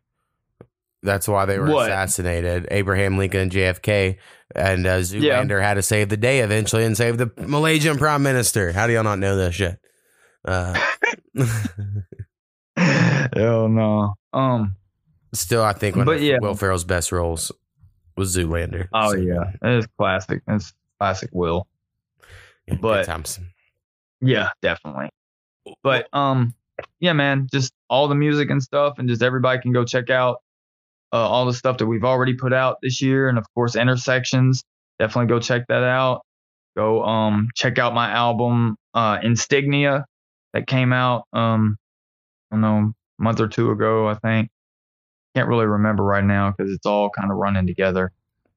That's why they were What? assassinated. Abraham Lincoln and JFK. And uh, Yeah. Zoolander had to save the day eventually and save the Malaysian prime minister. How do y'all not know this shit? Uh, [laughs] Hell no. Um. still, I think one But of yeah. Will Ferrell's best roles was Zoolander. Oh So, yeah, it's classic. It's classic. Will. yeah, But- times. Yeah, definitely. But um, yeah, man, just all the music and stuff, and just everybody can go check out uh, all the stuff that we've already put out this year, and of course, Intersections. Definitely go check that out. Go um check out my album uh Instignia that came out um I don't know a month or two ago, I think. Can't really remember right now because it's all kind of running together.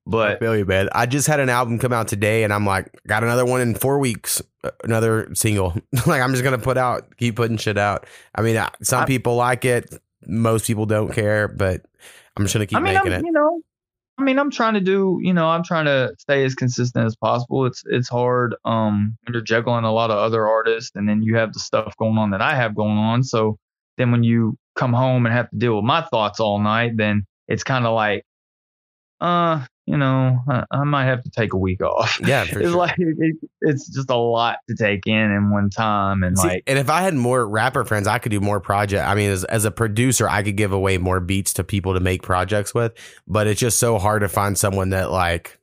I But feel you, man. I just had an album come out today, and I'm like, got another one in four weeks, uh, another single. [laughs] like, I'm just gonna put out, keep putting shit out. I mean, uh, some I- people like it, most people don't care, but I'm just gonna keep I mean, making I'm, it. you know, I mean, I'm trying to do, you know, I'm trying to stay as consistent as possible. It's it's hard um when you're juggling a lot of other artists, and then you have the stuff going on that I have going on. So then when you come home and have to deal with my thoughts all night, then it's kind of like, uh, you know, I, I might have to take a week off. Yeah, [laughs] for it's sure. like it, it's just a lot to take in in one time, and See, like, and if I had more rapper friends, I could do more project. I mean, as, as a producer, I could give away more beats to people to make projects with, but it's just so hard to find someone that like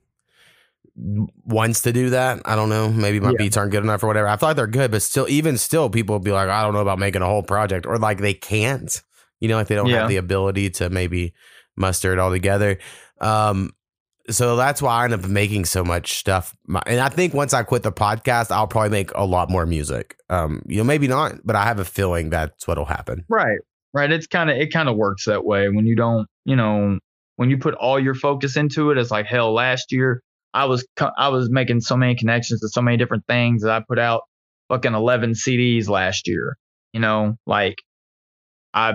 wants to do that. I don't know. Maybe my Yeah. beats aren't good enough or whatever. I like they're good, but still, even still, people will be like, I don't know about making a whole project, or like they can't. You know, like they don't Yeah. have the ability to maybe muster it all together. Um, so that's why I end up making so much stuff. And I think once I quit the podcast, I'll probably make a lot more music. Um, you know, maybe not, but I have a feeling that's what'll happen. Right. Right. It's kind of it kind of works that way when you don't, you know, when you put all your focus into it. It's like hell. Last year, I was I was making so many connections to so many different things that I put out fucking eleven CDs last year. You know, like I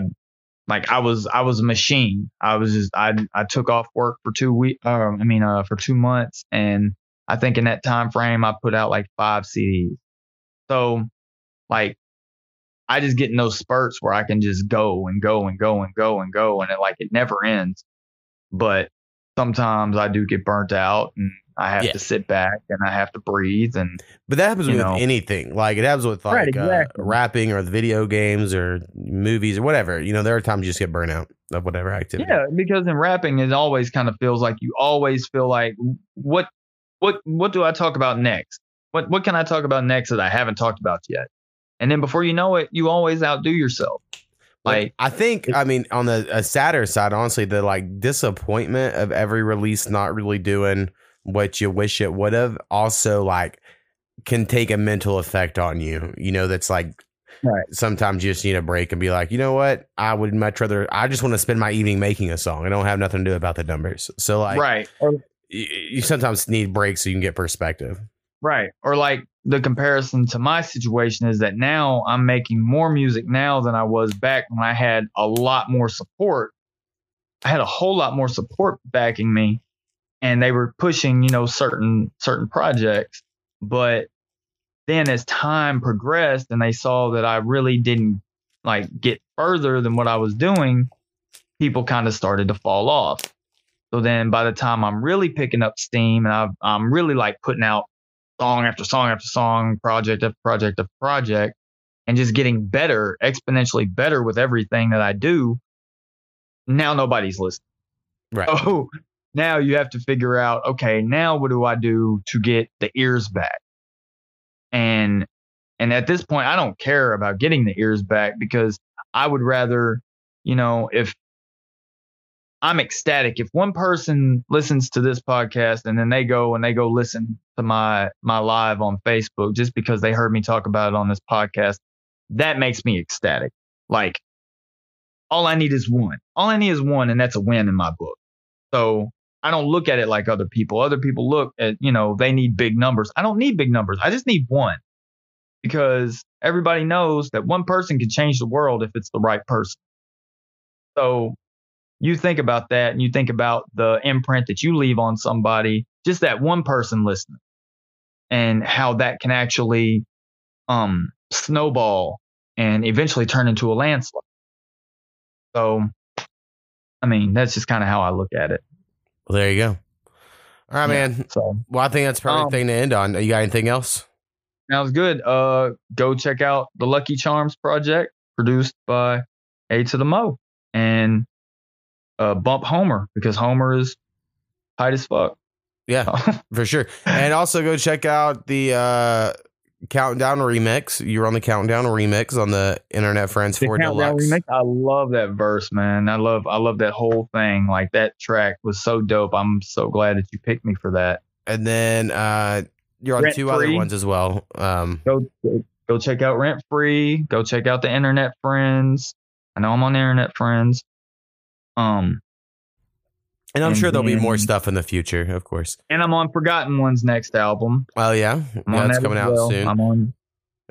like I was I was a machine. I was just I I took off work for two weeks. Uh, I mean, uh, for two months, and I think in that time frame I put out like five CDs. So, like I just get in those spurts where I can just go and go and go and go and go and it like it never ends. But sometimes I do get burnt out and I have Yeah. to sit back and I have to breathe and But that happens with know. anything. Like it happens with like Right, exactly. uh, rapping or video games or movies or whatever. You know, there are times you just get burnout of whatever activity. yeah, because in rapping it always kind of feels like you always feel like what what what do I talk about next? What what can I talk about next that I haven't talked about yet? And then before you know it, you always outdo yourself. Like I think, I mean, on the sadder side, honestly, the like disappointment of every release not really doing what you wish it would have also like can take a mental effect on you. You know, that's like Right. sometimes you just need a break and be like, you know what? I would much rather, I just want to spend my evening making a song. I don't have nothing to do about the numbers. So, like, right. Or you, you sometimes need breaks so you can get perspective. Right. Or like the comparison to my situation is that now I'm making more music now than I was back when I had a lot more support. I had a whole lot more support backing me and they were pushing, you know, certain certain projects. But then as time progressed and they saw that I really didn't like get further than what I was doing, people kind of started to fall off. So then by the time I'm really picking up steam and I've, I'm really like putting out song after song after song, project after project after project, and just getting better, exponentially better with everything that I do. Now nobody's listening. Right. Oh, now you have to figure out, okay, now what do I do to get the ears back? And and at this point, I don't care about getting the ears back because I would rather, you know, if I'm ecstatic if one person listens to this podcast and then they go and they go listen to my my live on Facebook just because they heard me talk about it on this podcast, that makes me ecstatic. Like all I need is one. All I need is one and that's a win in my book. So I don't look at it like other people. Other people look at, you know, they need big numbers. I don't need big numbers. I just need one. Because everybody knows that one person can change the world if it's the right person. So you think about that and you think about the imprint that you leave on somebody, just that one person listening, and how that can actually um, snowball and eventually turn into a landslide. So, I mean, that's just kind of how I look at it. Well, there you go. All right, Yeah. man. So, Well, I think that's perfect Um, thing to end on. You got anything else? sounds good. Uh, go check out the Lucky Charms project produced by A to the Mo and uh, bump Homer because Homer is tight as fuck. Yeah, [laughs] for sure. And also go check out the uh Countdown remix. You were on the Countdown remix on the Internet Friends The 4 Countdown Deluxe. remix, I love that verse, man. I love I love that whole thing. Like that track was so dope. I'm so glad that you picked me for that. And then uh you're on Rent two other ones as well. Um Go go check out Rent Free. Go check out the Internet Friends. I know I'm on Internet Friends. Um, and I'm And sure there'll be more mm-hmm. stuff in the future, of course. and I'm on Forgotten One's next album. Oh yeah. I'm yeah that's coming out well. soon. I'm on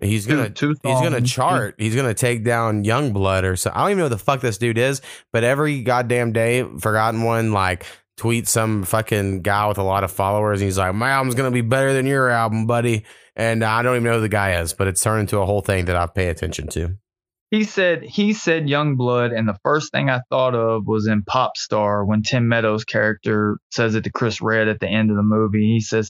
he's gonna two He's gonna chart. He's gonna take down Youngblood or so. I don't even know who the fuck this dude is, but every goddamn day, Forgotten One like tweets some fucking guy with a lot of followers, and he's like, "My album's gonna be better than your album, buddy." And I don't even know who the guy is, but it's turned into a whole thing that I pay attention to. He said he said young blood, and the first thing I thought of was in Pop Star when Tim Meadows' character says it to Chris Redd at the end of the movie. He says,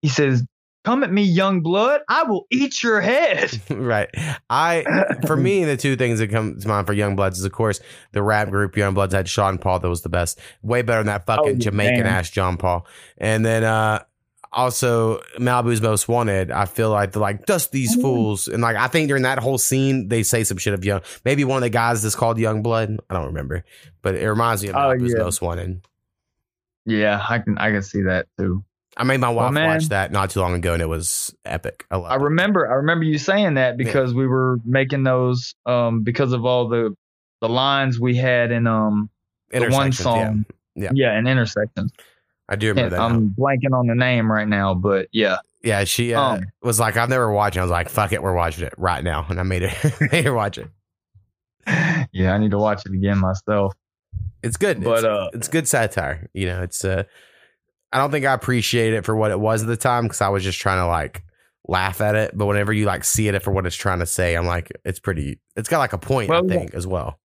he says, "Come at me, young blood. I will eat your head." [laughs] right. I for me the two things that come to mind for Youngbloods is of course the rap group young bloods had Sean Paul that was the best, way better than that fucking Oh, Jamaican man. ass John Paul, and then uh also Malibu's Most Wanted. I feel like they're like dust these Mm. fools, and like I think during that whole scene they say some shit of young. Maybe one of the guys that's called Young Blood. I don't remember, but it reminds me of Oh, Malibu's yeah. Most Wanted. Yeah, I can I can see that too. I made my wife man. watch that not too long ago, and it was epic. I love I it. remember I remember you saying that because we were making those um because of all the the lines we had in um the one Intersections, song. Yeah. Yeah, in intersections. I do remember that. now. I'm blanking on the name right now, but yeah. Yeah, she uh, Um, was like, "I've never watched." it. I was like, "Fuck it, we're watching it right now," and I made her [laughs] made her watch it. Yeah, I need to watch it again myself. It's good, But it's, uh it's good satire. You know, it's uh, I don't think I appreciated it for what it was at the time because I was just trying to like laugh at it. But whenever you like see it for what it's trying to say, I'm like, it's pretty. It's got like a point, I Well, yeah. think, as well.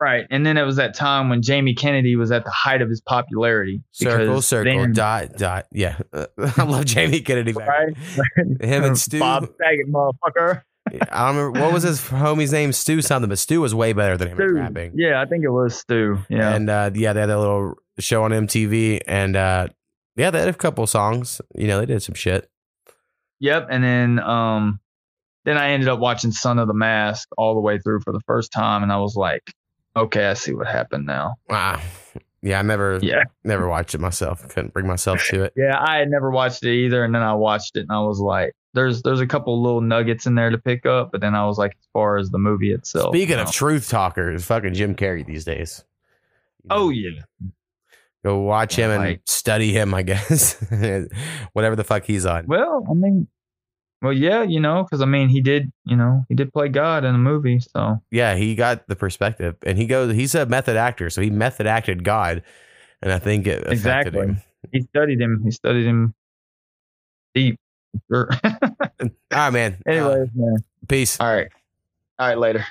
Right. And then it was that time when Jamie Kennedy was at the height of his popularity. Circle, circle, then- dot, dot. Yeah, [laughs] I love Jamie Kennedy. Back. Right? [laughs] Him and Stu. Bob Saget, motherfucker. I don't remember what was his homie's name. Stu something, but Stu was way better than him Stu. rapping. Yeah, I think it was Stu. Yeah. And uh, yeah, they had that little show on MTV, and uh, yeah, they had a couple songs. You know, they did some shit. Yep. And then um then I ended up watching Son of the Mask all the way through for the first time and I was like, okay, I see what happened now. Wow. Yeah, I never, Yeah. never watched it myself. Couldn't bring myself to it. Yeah, I had never watched it either, and then I watched it and I was like, there's there's a couple little nuggets in there to pick up, but then I was like, as far as the movie itself. Speaking you of truth talkers, fucking Jim Carrey these days. You oh, know, Oh yeah. go watch him and Like- study him. I guess [laughs] whatever the fuck he's on. Well, I mean well, yeah, you know, because I mean, he did, you know, he did play God in a movie, so Yeah, he got the perspective, and he goes. He's a method actor, so he method acted God, and I think it Exactly. him. he studied him. He studied him deep. Sure. All right, [laughs] man. [laughs] Uh, man. peace. All right. All right, later.